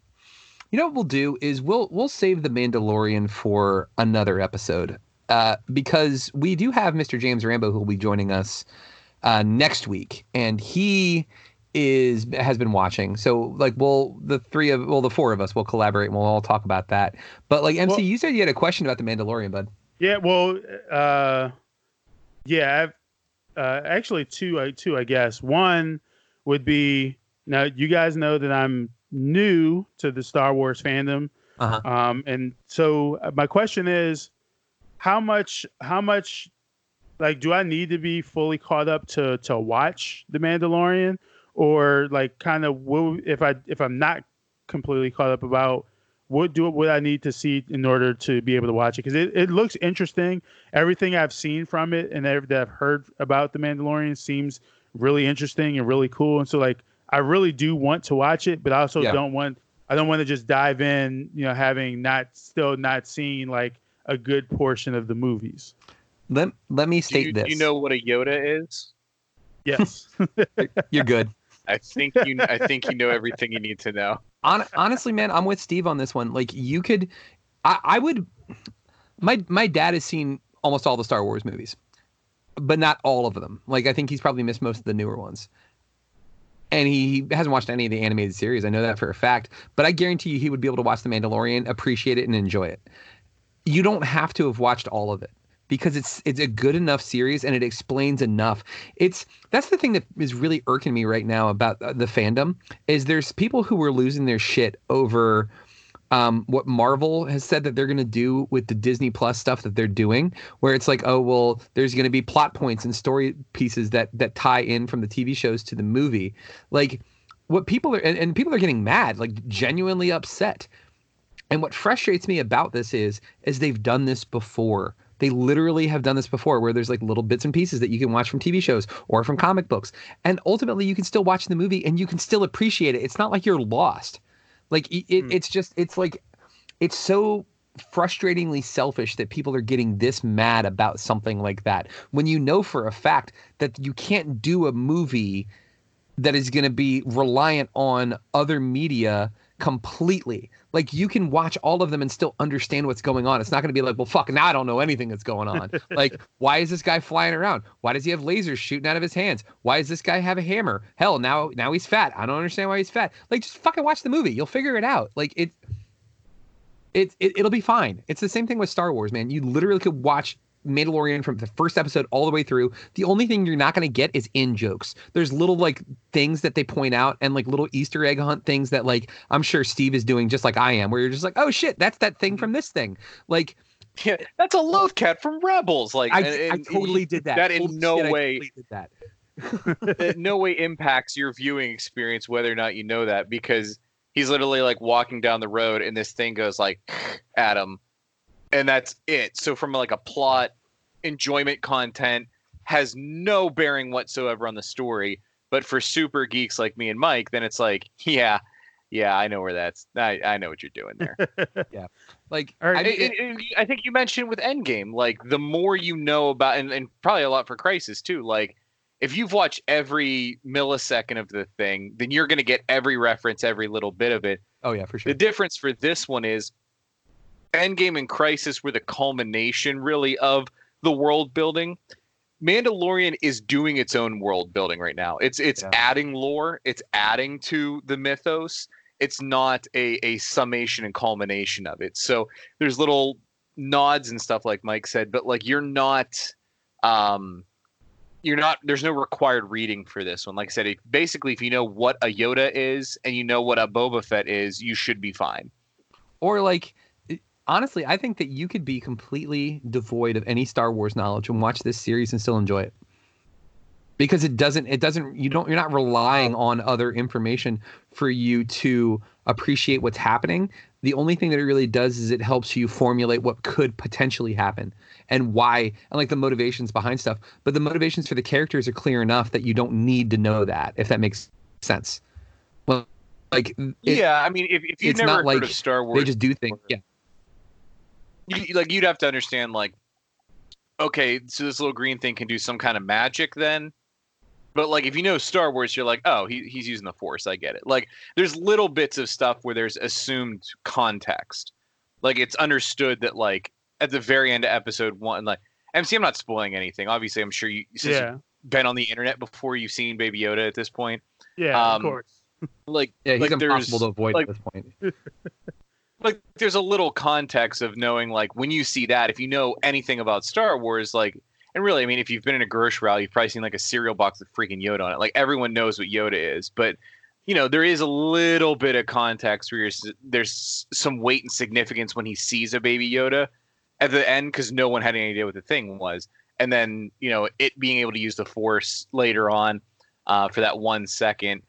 you know what we'll do is we'll we'll save the Mandalorian for another episode, uh, because we do have Mr. James Rambo who will be joining us uh, next week, and he is has been watching. So like, we'll the three of well the four of us will collaborate and we'll all talk about that. But like MC, Well- you said you had a question about the Mandalorian, bud. Yeah, well, uh, yeah, I've uh, actually two, uh, two, I guess. One would be now you guys know that I'm new to the Star Wars fandom, Uh-huh. um, and so uh, my question is, how much, how much, like, do I need to be fully caught up to to watch the Mandalorian, or like, kind of, will if I if I'm not completely caught up about what do what I need to see in order to be able to watch it because it, it looks interesting. Everything I've seen from it and everything that I've heard about the Mandalorian seems really interesting and really cool. And so like I really do want to watch it, but I also Yeah. don't want I don't want to just dive in, you know, having not still not seen like a good portion of the movies. Let let me Do state you, this. do you know what a Yoda is? Yes. you're good. I think you. I think you know everything you need to know. Hon- honestly, man, I'm with Steve on this one. Like, you could, I, I would. My my dad has seen almost all the Star Wars movies, but not all of them. Like, I think he's probably missed most of the newer ones. And he hasn't watched any of the animated series. I know that for a fact. But I guarantee you, he would be able to watch The Mandalorian, appreciate it, and enjoy it. You don't have to have watched all of it because it's it's a good enough series and it explains enough. It's that's the thing that is really irking me right now about uh, the fandom is there's people who are losing their shit over um, what Marvel has said that they're going to do with the Disney Plus stuff that they're doing, where it's like, oh well, there's going to be plot points and story pieces that that tie in from the TV shows to the movie. Like what people are and, and people are getting mad, like genuinely upset. And what frustrates me about this is is they've done this before. They literally have done this before where there's like little bits and pieces that you can watch from TV shows or from comic books. And ultimately you can still watch the movie and you can still appreciate it. It's not like you're lost. Like it, it, it's just it's like it's so frustratingly selfish that people are getting this mad about something like that when you know for a fact that you can't do a movie that is going to be reliant on other media completely. Like you can watch all of them and still understand what's going on. It's not going to be like, well, fuck, now I don't know anything that's going on. like, why is this guy flying around? Why does he have lasers shooting out of his hands? Why does this guy have a hammer? Hell, now now he's fat. I don't understand why he's fat. Like, just fucking watch the movie. You'll figure it out. Like it. It, it, it'll be fine. It's the same thing with Star Wars, man. You literally could watch Mandalorian from the first episode all the way through. The only thing you're not going to get is in jokes. There's little like things that they point out and like little Easter egg hunt things that like I'm sure Steve is doing just like I am, where you're just like, oh shit, that's that thing from mm-hmm. this thing. Like Yeah, that's a Loth-cat from Rebels. Like I, and- I totally did that. That in Holy no shit, way, totally did that. it no way impacts your viewing experience whether or not you know that because he's literally like walking down the road and this thing goes like at him, and that's it. So from like a plot, enjoyment content has no bearing whatsoever on the story. But for super geeks like me and Mike, then it's like, yeah, yeah, I know where that's. I, I know what you're doing there. Yeah, like All right. I mean, And- and- and I think you mentioned with Endgame, like the more you know about, and, and probably a lot for Crisis too. Like, if you've watched every millisecond of the thing, then you're going to get every reference, every little bit of it. oh yeah, for sure. The difference for this one is Endgame and Crisis were the culmination, really, of the world building. Mandalorian is doing its own world building right now. It's it's Yeah. adding lore, it's adding to the mythos. It's not a, a summation and culmination of it. So there's little nods and stuff like Mike said, but like you're not um you're not there's no required reading for this one. Like I said, it, basically if you know what a Yoda is and you know what a Boba Fett is, you should be fine. or like honestly, I think that you could be completely devoid of any Star Wars knowledge and watch this series and still enjoy it. because it doesn't it doesn't you don't you're not relying on other information for you to appreciate what's happening. The only thing that it really does is it helps you formulate what could potentially happen and why and like the motivations behind stuff. But the motivations for the characters are clear enough that you don't need to know that if that makes sense. Well like it- yeah, I mean, if, if you've it's never not heard like of Star Wars, they just do things yeah you, like you'd have to understand like okay so this little green thing can do some kind of magic then but like if you know star wars you're like oh he, he's using the force i get it. Like there's little bits of stuff where there's assumed context. Like it's understood that like at the very end of episode one like mc i'm not spoiling anything. Obviously i'm sure you since Yeah, you've been on the internet before you've seen baby yoda at this point. Yeah, Um, of course. like yeah he's like impossible to avoid like- at this point like there's a little context of knowing like when you see that if you know anything about star wars like and really i mean if you've been in a grocery aisle you've probably seen like a cereal box with freaking yoda on it. Like everyone knows what yoda is but you know there is a little bit of context where there's some weight and significance when he sees a baby yoda at the end because no one had any idea what the thing was. And then you know it being able to use the force later on uh, for that one second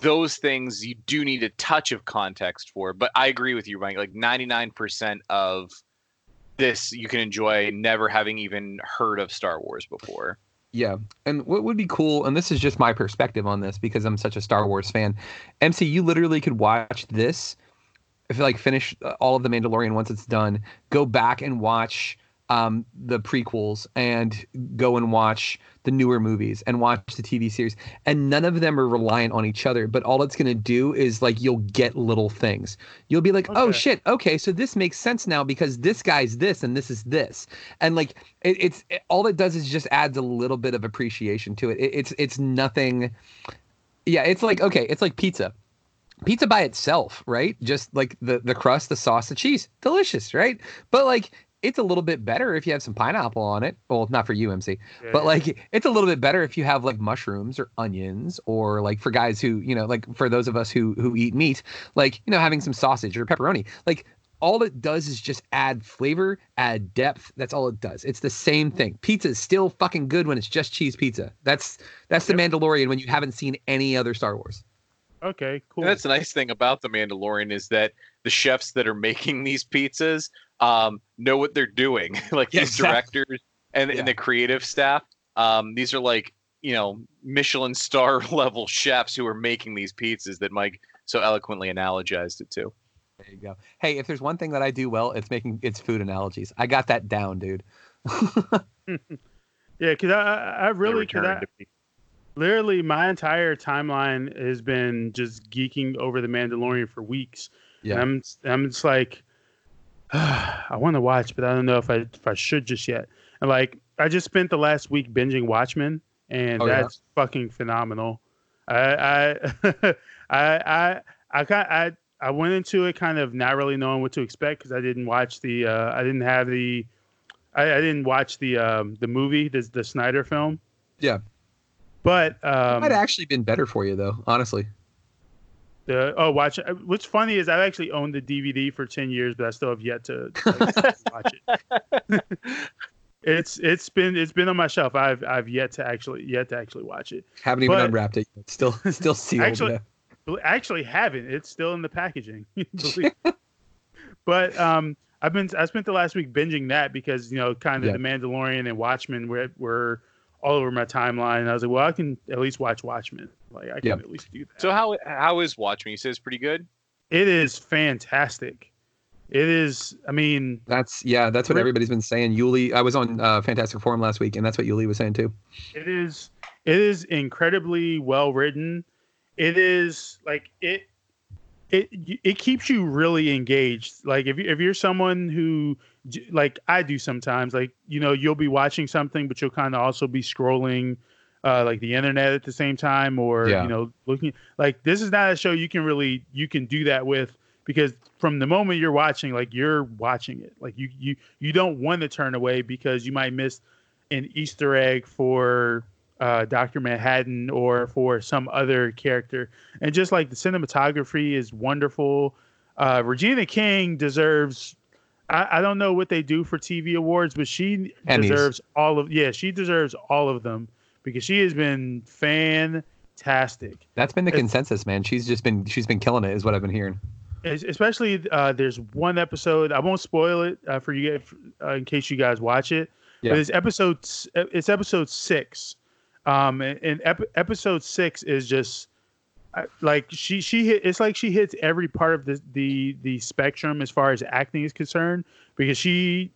those things you do need a touch of context for. But I agree with you, Mike. Like 99% of this you can enjoy never having even heard of Star Wars before. Yeah. And what would be cool, and this is just my perspective on this because I'm such a Star Wars fan. MC, you literally could watch this, if like finish uh, all of The Mandalorian once it's done, go back and watch um, the prequels and go and watch the newer movies and watch the TV series. And none of them are reliant on each other, but all it's going to do is like you'll get little things. You'll be like, oh shit, okay, so this makes sense now because this guy's this and this is this. And like it, it's it, all it does is just adds a little bit of appreciation to it. it. It's it's nothing. Yeah, it's like okay, it's like pizza. Pizza by itself, right? Just like the the crust, the sauce, the cheese, delicious, right? But like it's a little bit better if you have some pineapple on it. Well, not for you, MC, Yeah, but yeah. like it's a little bit better if you have like mushrooms or onions or like for guys who you know like for those of us who who eat meat like you know having some sausage or pepperoni like all it does is just add flavor add depth. That's all it does. It's the same mm-hmm. thing. Pizza is still fucking good when it's just cheese pizza. That's that's the mandalorian when you haven't seen any other star wars. Okay, cool. And that's the nice thing about the Mandalorian is that the chefs that are making these pizzas um, know what they're doing. like Yeah, these exactly. directors and, Yeah. and the creative staff. Um, these are like you know Michelin star level chefs who are making these pizzas that Mike so eloquently analogized it to. there you go hey if there's one thing that i do well it's making it's food analogies i got that down dude yeah, because I, I I really, The cause I, literally my entire timeline has been just geeking over the Mandalorian for weeks. yeah And I'm I'm just like I want to watch, but I don't know if I if I should just yet. And like I just spent the last week binging Watchmen, and Oh, yeah? that's fucking phenomenal. I I I I I I I went into it kind of not really knowing what to expect because I didn't watch the uh, I didn't have the I, I didn't watch the um, the movie the the Snyder film. Yeah. But it um, might have actually been better for you though honestly The oh, watch. it. What's funny is I've actually owned the DVD for ten years, but I still have yet to like, watch it. it's it's been it's been on my shelf. I've I've yet to actually yet to actually watch it. haven't even But- unwrapped it yet. still still sealed Actually- yeah. Actually haven't. It's still in the packaging. But um, I've been I spent the last week binging that because you know kind of Yeah. the Mandalorian and Watchmen were were all over my timeline. And I was like, well, I can at least watch Watchmen. Like I can Yeah. at least do that. So how how is Watchmen? You said it's pretty good. it is fantastic. It is. I mean, That's yeah, that's what everybody's been saying. Yuli, I was on uh, Fantastic Forum last week, and that's what Yuli was saying too. it is it is incredibly well written it is like it it it keeps you really engaged like if you if you're someone who like I do sometimes like you know you'll be watching something but you'll kind of also be scrolling uh like the internet at the same time or Yeah. you know looking like this is not a show you can really you can do that with because from the moment you're watching like you're watching it like you you you don't want to turn away because you might miss an Easter egg for uh, Dr. Manhattan or for some other character. And just like the cinematography is wonderful. Uh, Regina King deserves. I, I don't know what they do for TV awards, but she Emmys. deserves all of. Yeah, she deserves all of them because she has been fantastic. That's been the It's- consensus, man. She's just been she's been killing it, is what I've been hearing. Especially uh, there's one episode. I won't spoil it uh, for you guys, uh, in case you guys watch it. Yeah. But it's episode it's episode six, um, and, and ep- episode six is just like she she hit. It's like she hits every part of the the the spectrum as far as acting is concerned because she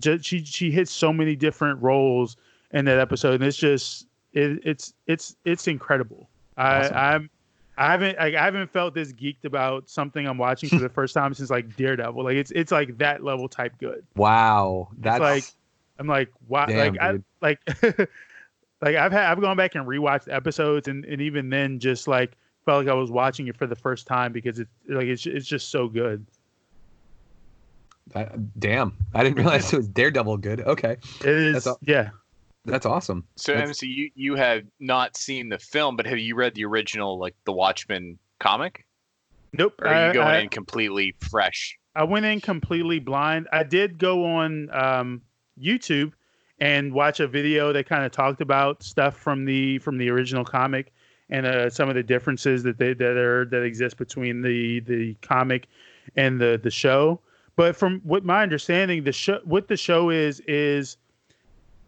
just she she hits so many different roles in that episode, and it's just it, it's it's it's incredible. Awesome. I I'm I haven't like, I haven't felt this geeked about something I'm watching for the first time since like Daredevil. Like it's it's like that level type good. Wow. That's like I'm like wow Damn, like I like like I've had I've gone back and rewatched episodes and, and even then just like felt like I was watching it for the first time because it's like it's it's just so good. that- damn. I didn't realize it was Daredevil good. Okay. It is That's yeah. That's awesome. So That's- MC, you you have not seen the film, but have you read the original, like the Watchmen comic? Nope. Or are you I- going I- in completely fresh? I went in completely blind. I did go on um, YouTube and watch a video that kind of talked about stuff from the from the original comic and uh, some of the differences that they that are that exist between the the comic and the the show. But from what my understanding, the show what the show is is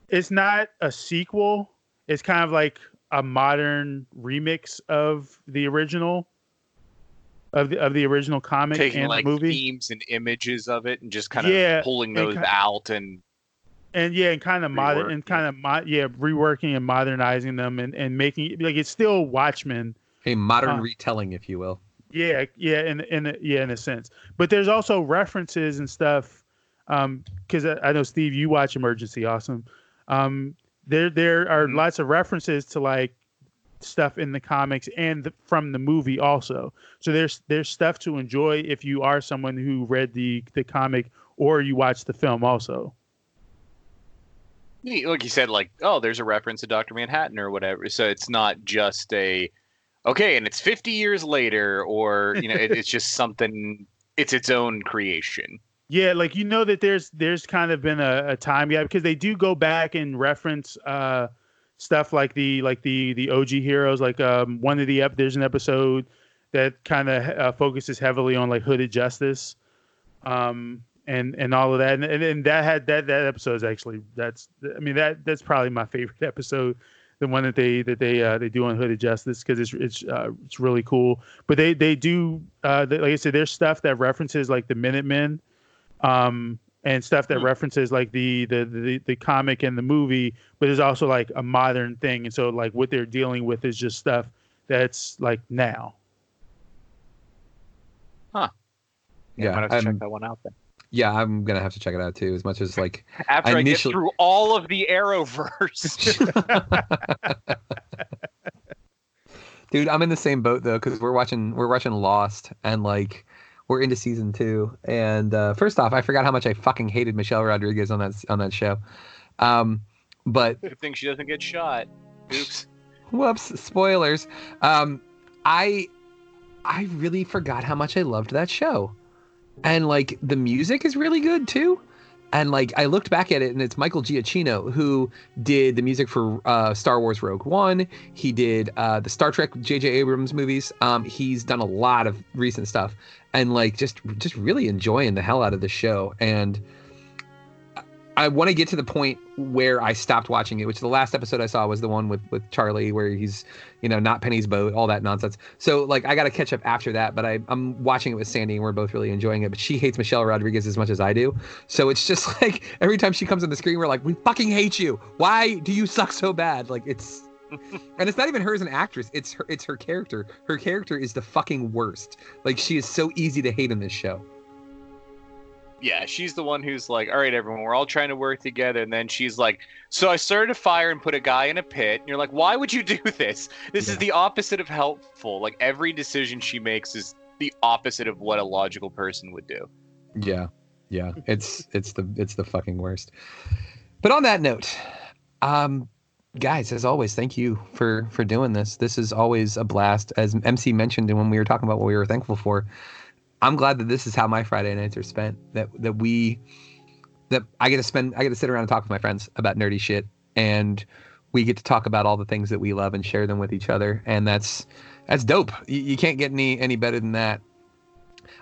it's not a sequel. It's kind of like a modern remix of the original of the of the original comic Taking and like movie. themes and images of it and just kind of Yeah, pulling those ki- out and and yeah, and kind of modern and kind of mo- yeah, reworking and modernizing them and and making like it's still Watchmen. A modern Huh. retelling, if you will. Yeah, yeah, in in a, yeah, in a sense. But there's also references and stuff. Um, because I, I know Steve, you watch Emergency Awesome. Um, there there are Mhm. lots of references to like stuff in the comics and the, from the movie also. So there's there's stuff to enjoy if you are someone who read the the comic or you watch the film also. Like you said, like oh, there's a reference to Doctor Manhattan or whatever. So it's not just a okay, and it's 50 years later, or you know, it, it's just something. It's its own creation. Yeah, like you know that there's there's kind of been a, a time gap because they do go back and reference uh stuff like the like the the OG heroes. Like um one of the ep- there's an episode that kind of uh, focuses heavily on like hooded justice, um and and all of that. And, and, and that had that that episode is actually that's I mean that that's probably my favorite episode. The one that they that they uh, they do on Hooded Justice because it's it's uh, it's really cool. But they they do uh, they, like I said, there's stuff that references like the Minutemen, um, and stuff that Hmm. references like the, the the the comic and the movie, but there's also like a modern thing, and so like what they're dealing with is just stuff that's like now. Huh. Yeah, I'm gonna have to I'm- check that one out then. Yeah, I'm gonna have to check it out too. As much as like, After I, initially- get through all of the Arrowverse. dude, I'm in the same boat though because we're watching we're watching Lost and like we're into season two. And uh, first off, I forgot how much I fucking hated Michelle Rodriguez on that on that show. Um, but Good thing she doesn't get shot. Oops. whoops, spoilers. Um, I I really forgot how much I loved that show, and like the music is really good too. And like I looked back at it, and it's Michael Giacchino who did the music for uh, Star Wars Rogue One. He did uh, the Star Trek J.J. Abrams movies. Um, he's done a lot of recent stuff, and like just just really enjoying the hell out of the show. And I want to get to the point where I stopped watching it, which the last episode I saw was the one with with Charlie, where he's, you know, not Penny's boat, all that nonsense. So like I got to catch up after that, but I I'm watching it with Sandy and we're both really enjoying it. But she hates Michelle Rodriguez as much as I do, so it's just like every time she comes on the screen, we're like, we fucking hate you. Why do you suck so bad? Like it's. and it's not even her as an actress; it's her. It's her character. Her character is the fucking worst. Like she is so easy to hate in this show. Yeah, she's the one who's like, all right, everyone, we're all trying to work together. And then she's like, so I started a fire and put a guy in a pit. And you're like, why would you do this? This is the opposite of helpful. Like, every decision she makes is the opposite of what a logical person would do. Yeah, yeah. It's it's the it's the fucking worst. But on that note, um, guys, as always, thank you for for doing this. This is always a blast. As MC mentioned, and when we were talking about what we were thankful for, I'm glad that this is how my Friday nights are spent. That that we that I get to spend I get to sit around and talk with my friends about nerdy shit and we get to talk about all the things that we love and share them with each other, and that's that's dope. You, you can't get any any better than that.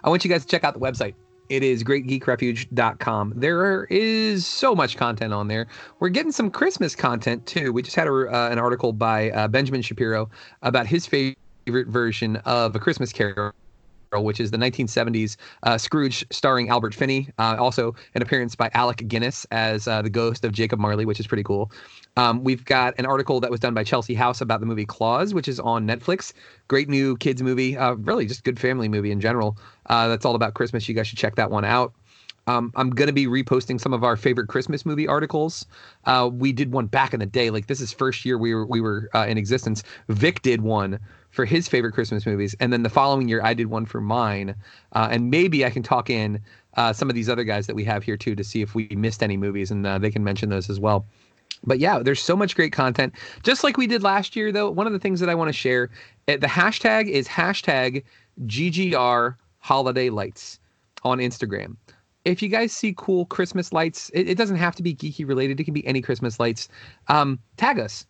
I want you guys to check out the website. It is greatgeekrefuge.com. There is so much content on there. We're getting some Christmas content too. We just had a, uh, an article by uh, Benjamin Shapiro about his favorite version of A Christmas Carol which is the 1970s uh, Scrooge starring Albert Finney. Uh, also, an appearance by Alec Guinness as uh, the ghost of Jacob Marley, which is pretty cool. Um, we've got an article that was done by Chelsea House about the movie Klaus, which is on Netflix. Great new kids movie, uh, really just good family movie in general. Uh, that's all about Christmas. You guys should check that one out. Um, I'm going to be reposting some of our favorite Christmas movie articles. Uh, we did one back in the day. Like this is first year we were we were uh, in existence. Vic did one for his favorite Christmas movies, and then the following year I did one for mine. Uh, and maybe I can talk in uh, some of these other guys that we have here too to see if we missed any movies, and uh, they can mention those as well. But yeah, there's so much great content. Just like we did last year, though, one of the things that I want to share, eh, the hashtag is hashtag GGR Holiday Lights on Instagram if you guys see cool Christmas lights, it, it, doesn't have to be geeky related. It can be any Christmas lights. Um, tag us.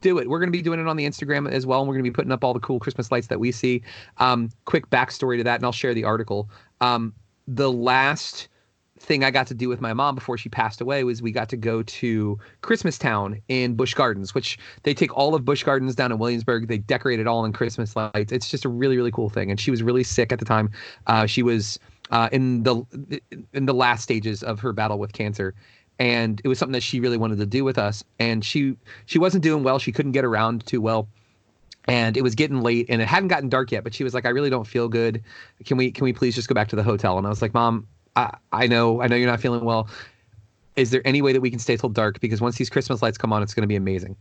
Do it. We're going to be doing it on the Instagram as well. And we're going to be putting up all the cool Christmas lights that we see. Um, quick backstory to that, and I'll share the article. Um, the last thing I got to do with my mom before she passed away was we got to go to Christmas Town in Busch Gardens, which they take all of Busch Gardens down in Williamsburg. They decorate it all in Christmas lights. It's just a really, really cool thing. And she was really sick at the time. Uh, she was uh, in the in the last stages of her battle with cancer and it was something that she really wanted to do with us. And she she wasn't doing well. She couldn't get around too well. And it was getting late and it hadn't gotten dark yet but she was like i really don't feel good. Can we can we please just go back to the hotel? And i was like mom i, I know i know you're not feeling well. Is there any way that we can stay till dark? Because once these christmas lights come on it's going to be amazing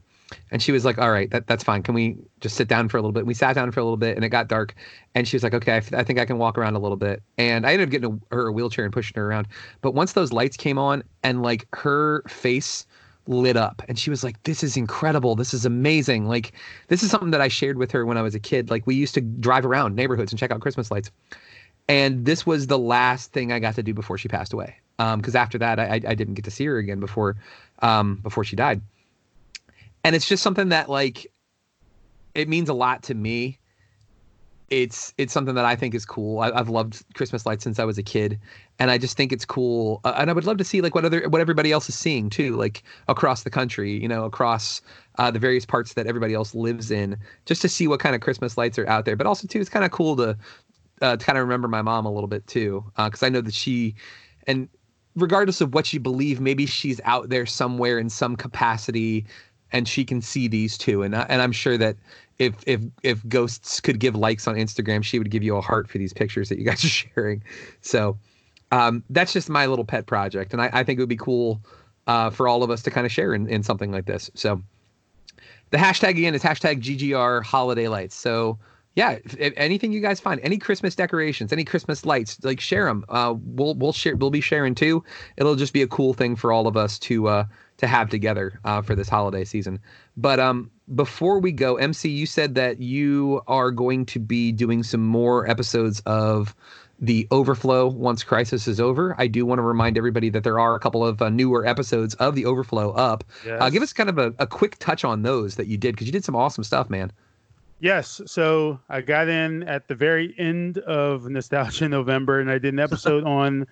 and she was like, "All right, that, that's fine. Can we just sit down for a little bit?" And we sat down for a little bit, and it got dark. And she was like, "Okay, I, f- I think I can walk around a little bit." And I ended up getting a, her a wheelchair and pushing her around. But once those lights came on, and like her face lit up, and she was like, "This is incredible. This is amazing. Like, this is something that I shared with her when I was a kid. Like, we used to drive around neighborhoods and check out Christmas lights." And this was the last thing I got to do before she passed away. Because um, after that, I, I didn't get to see her again before um, before she died and it's just something that like it means a lot to me it's it's something that I think is cool. I, have loved Christmas lights since I was a kid, and I just think it's cool. Uh, and I would love to see like what other what everybody else is seeing too, like across the country, you know, across uh, the various parts that everybody else lives in, just to see what kind of Christmas lights are out there. But also too, it's kind of cool to uh, to kind of remember my mom a little bit too, because uh, I know that she and regardless of what you believe, maybe she's out there somewhere in some capacity and she can see these too. And and I'm sure that if if if ghosts could give likes on Instagram, she would give you a heart for these pictures that you guys are sharing. So um, that's just my little pet project, and I, I think it would be cool uh, for all of us to kind of share in, in something like this. So the hashtag again is hashtag GGR Holiday Lights. So yeah, if, if anything you guys find, any Christmas decorations, any Christmas lights, like share them. Uh, we'll we'll share. We'll be sharing too. It'll just be a cool thing for all of us to. Uh, to have together uh, for this holiday season. But um, before we go, MC, you said that you are going to be doing some more episodes of the Overflow once Crisis is over. I do want to remind everybody that there are a couple of uh, newer episodes of the Overflow up. Yes. Uh, give us kind of a, a quick touch on those that you did because you did some awesome stuff, man. Yes. So I got in at the very end of Nostalgia November and I did an episode on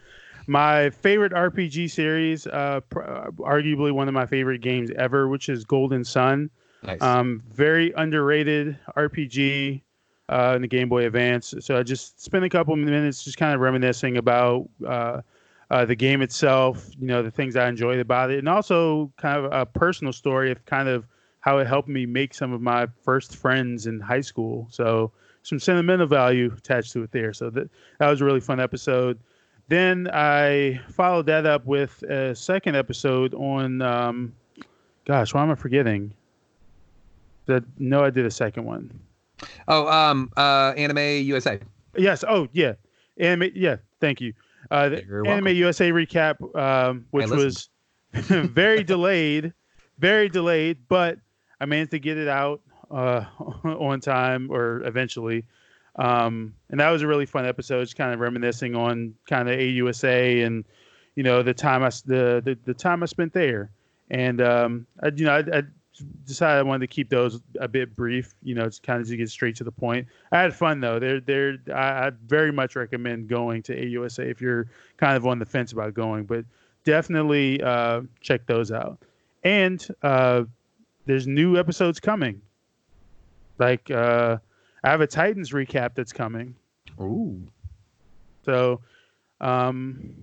my favorite RPG series, uh, pr- uh, arguably one of my favorite games ever, which is Golden Sun. Nice. Um, very underrated RPG uh, in the Game Boy Advance. So I just spent a couple minutes just kind of reminiscing about uh, uh, the game itself, you know, the things I enjoyed about it, and also kind of a personal story of kind of how it helped me make some of my first friends in high school. So some sentimental value attached to it there. So that that was a really fun episode. Then I followed that up with a second episode on, um, gosh, why am I forgetting? That no, I did a second one. Oh, um, uh, Anime USA. Yes. Oh, yeah. Anime. Yeah. Thank you. Uh, the Anime welcome. USA recap, um, which was very delayed, very delayed, but I managed to get it out uh, on time or eventually. Um, and that was a really fun episode, just kind of reminiscing on kind of AUSA and you know the time I the the, the time I spent there. And um, I, you know, I, I decided I wanted to keep those a bit brief. You know, it's kind of to get straight to the point. I had fun though. They're they're I, I very much recommend going to AUSA if you're kind of on the fence about going, but definitely uh, check those out. And uh, there's new episodes coming. Like uh, I have a Titans recap that's coming. Ooh. So, um,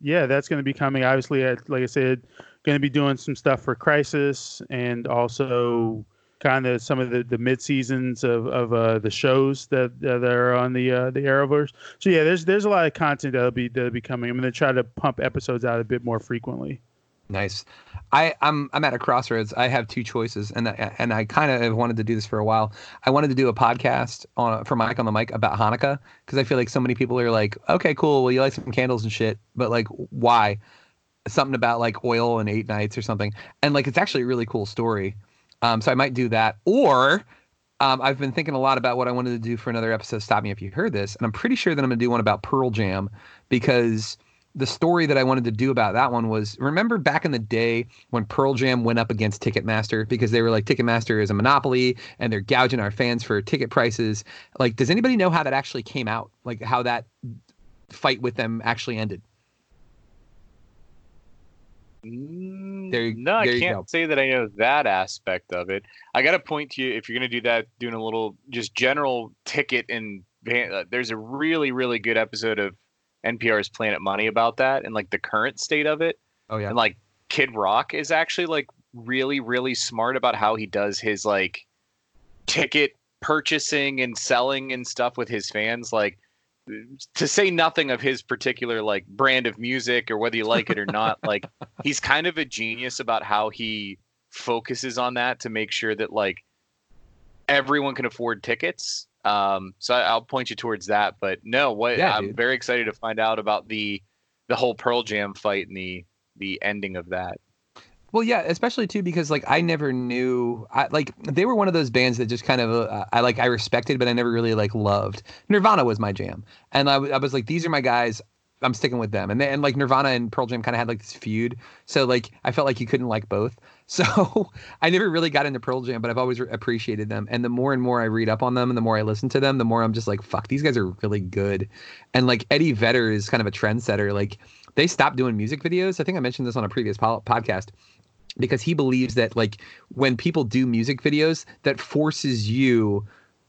yeah, that's going to be coming. Obviously, like I said, going to be doing some stuff for Crisis and also kind of some of the, the mid seasons of, of uh, the shows that that are on the uh, the Arrowverse. So yeah, there's there's a lot of content that'll be that'll be coming. I'm going to try to pump episodes out a bit more frequently. Nice. I, I'm I'm at a crossroads. I have two choices, and I, and I kind of wanted to do this for a while. I wanted to do a podcast on for Mike on the mic about Hanukkah because I feel like so many people are like, okay, cool, well you light some candles and shit, but like why? Something about like oil and eight nights or something, and like it's actually a really cool story. Um, so I might do that, or um, I've been thinking a lot about what I wanted to do for another episode. Stop me if you heard this, and I'm pretty sure that I'm gonna do one about Pearl Jam because the story that I wanted to do about that one was remember back in the day when Pearl Jam went up against Ticketmaster because they were like Ticketmaster is a monopoly and they're gouging our fans for ticket prices. Like, does anybody know how that actually came out? Like, how that fight with them actually ended? Mm, There no, I there you can't go. say that I know that aspect of it. I got to point to you if you're going to do that, doing a little just general ticket and uh, there's a really really good episode of NPR's Planet Money about that and like the current state of it. Oh yeah, And like Kid Rock is actually like really really smart about how he does his like ticket purchasing and selling and stuff with his fans. Like to say nothing of his particular like brand of music or whether you like it or not like he's kind of a genius about how he focuses on that to make sure that like everyone can afford tickets um so I, i'll point you towards that but no what Yeah, i'm dude. very excited to find out about the the whole pearl jam fight and the the ending of that Well, yeah, especially too because like I never knew, I like they were one of those bands that just kind of uh, I like I respected, but I never really like loved. Nirvana was my jam, and I, w- I was like, these are my guys. I'm sticking with them, and they, and like Nirvana and Pearl Jam kind of had like this feud, so like I felt like you couldn't like both. So I never really got into Pearl Jam, but I've always re- appreciated them. And the more and more I read up on them, and the more I listen to them, the more I'm just like, fuck, these guys are really good. And like Eddie Vedder is kind of a trendsetter. Like they stopped doing music videos. I think I mentioned this on a previous po- podcast because he believes that like when people do music videos that forces you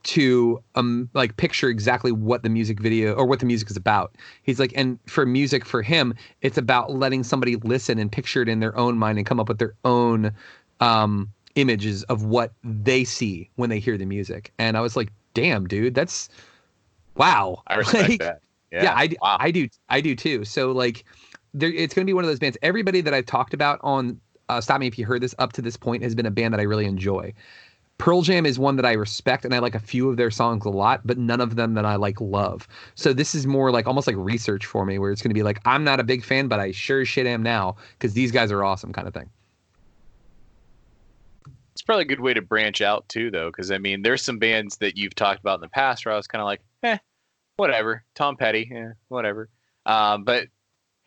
to um like picture exactly what the music video or what the music is about. He's like and for music for him it's about letting somebody listen and picture it in their own mind and come up with their own um images of what they see when they hear the music. And i was like damn dude that's wow. I respect Like, that. yeah, I, do, wow. I do i do too. So like there it's going to be one of those bands. Everybody that i've talked about on uh, stop me if you heard this up to this point has been a band that i really enjoy pearl jam is one that i respect and i like a few of their songs a lot but none of them that i like love. So this is more like almost like research for me where it's going to be like i'm not a big fan but i sure shit am now because these guys are awesome kind of thing. It's probably a good way to branch out too though because i mean there's some bands that you've talked about in the past where i was kind of like eh whatever. Tom petty eh, whatever. Um, but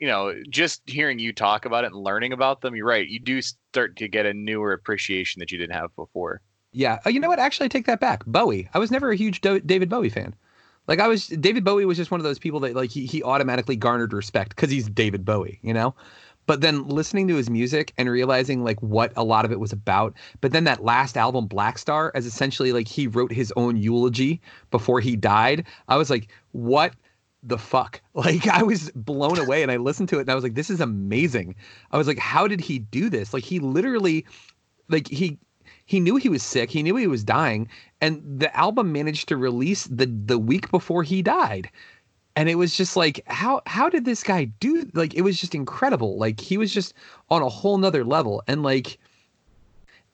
you know just hearing you talk about it and learning about them you're right you do start to get a newer appreciation that you didn't have before Yeah. Oh, you know what? Actually, I take that back. Bowie. I was never a huge Do- David Bowie fan. Like I was, David Bowie was just one of those people that like he he automatically garnered respect because he's David Bowie, you know. But then listening to his music and realizing like what a lot of it was about. But then that last album, Black Star, as essentially like he wrote his own eulogy before he died. I was like, what the fuck? Like I was blown away and I listened to it and I was like, this is amazing. I was like, how did he do this? Like he literally, like he he knew he was sick. He knew he was dying, and the album managed to release the the week before he died. And it was just like, how how did this guy do? Like, it was just incredible. Like he was just on a whole nother level. And like,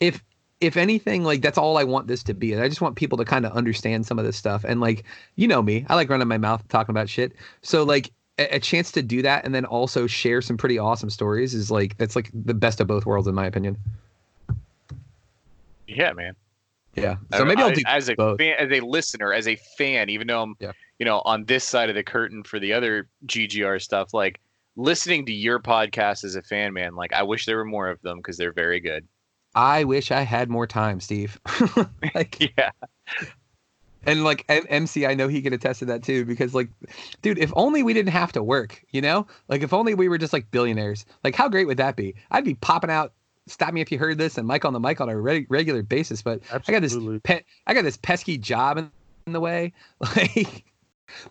if if anything, like that's all I want this to be. And I just want people to kind of understand some of this stuff. And like, you know me, I like running my mouth talking about shit. So like a, a chance to do that and then also share some pretty awesome stories is like that's like the best of both worlds in my opinion. Yeah man Yeah. So maybe I'll I- do as a both. fan, as a listener, as a fan, even though I'm, Yeah. you know, on this side of the curtain for the other GGR stuff, like listening to your podcast as a fan, man, like I wish there were more of them because they're very good. I wish I had more time, Steve. like, Yeah. and like M- MC, I know he can attest to that too. Because like, dude, if only we didn't have to work, you know, like if only we were just like billionaires. Like, how great would that be? I'd be popping out. Stop me if you heard this, and Mike on the mic on a re- regular basis. But I got this Absolutely. I got this pesky job in, in the way. Like,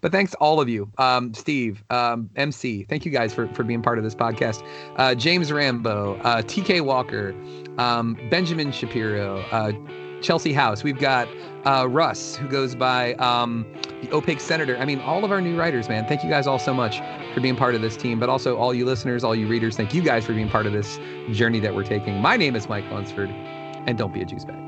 but thanks to all of you, um, Steve, um, MC. Thank you guys for for being part of this podcast. Uh, James Rambo, uh, TK Walker, um, Benjamin Shapiro, uh, Chelsea House. We've got uh, Russ, who goes by um, the Opaque Senator. I mean, all of our new writers, man. Thank you guys all so much for being part of this team, but also all you listeners, all you readers. Thank you guys for being part of this journey that we're taking. My name is Mike Lunsford, and don't be a juice bag.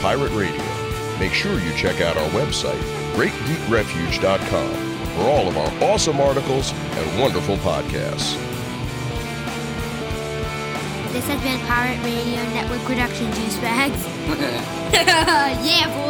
Pirate Radio. Make sure you check out our website, greatgeekrefuge.com, for all of our awesome articles and wonderful podcasts. This has been Pirate Radio Network production, Juice Bags. yeah, boy.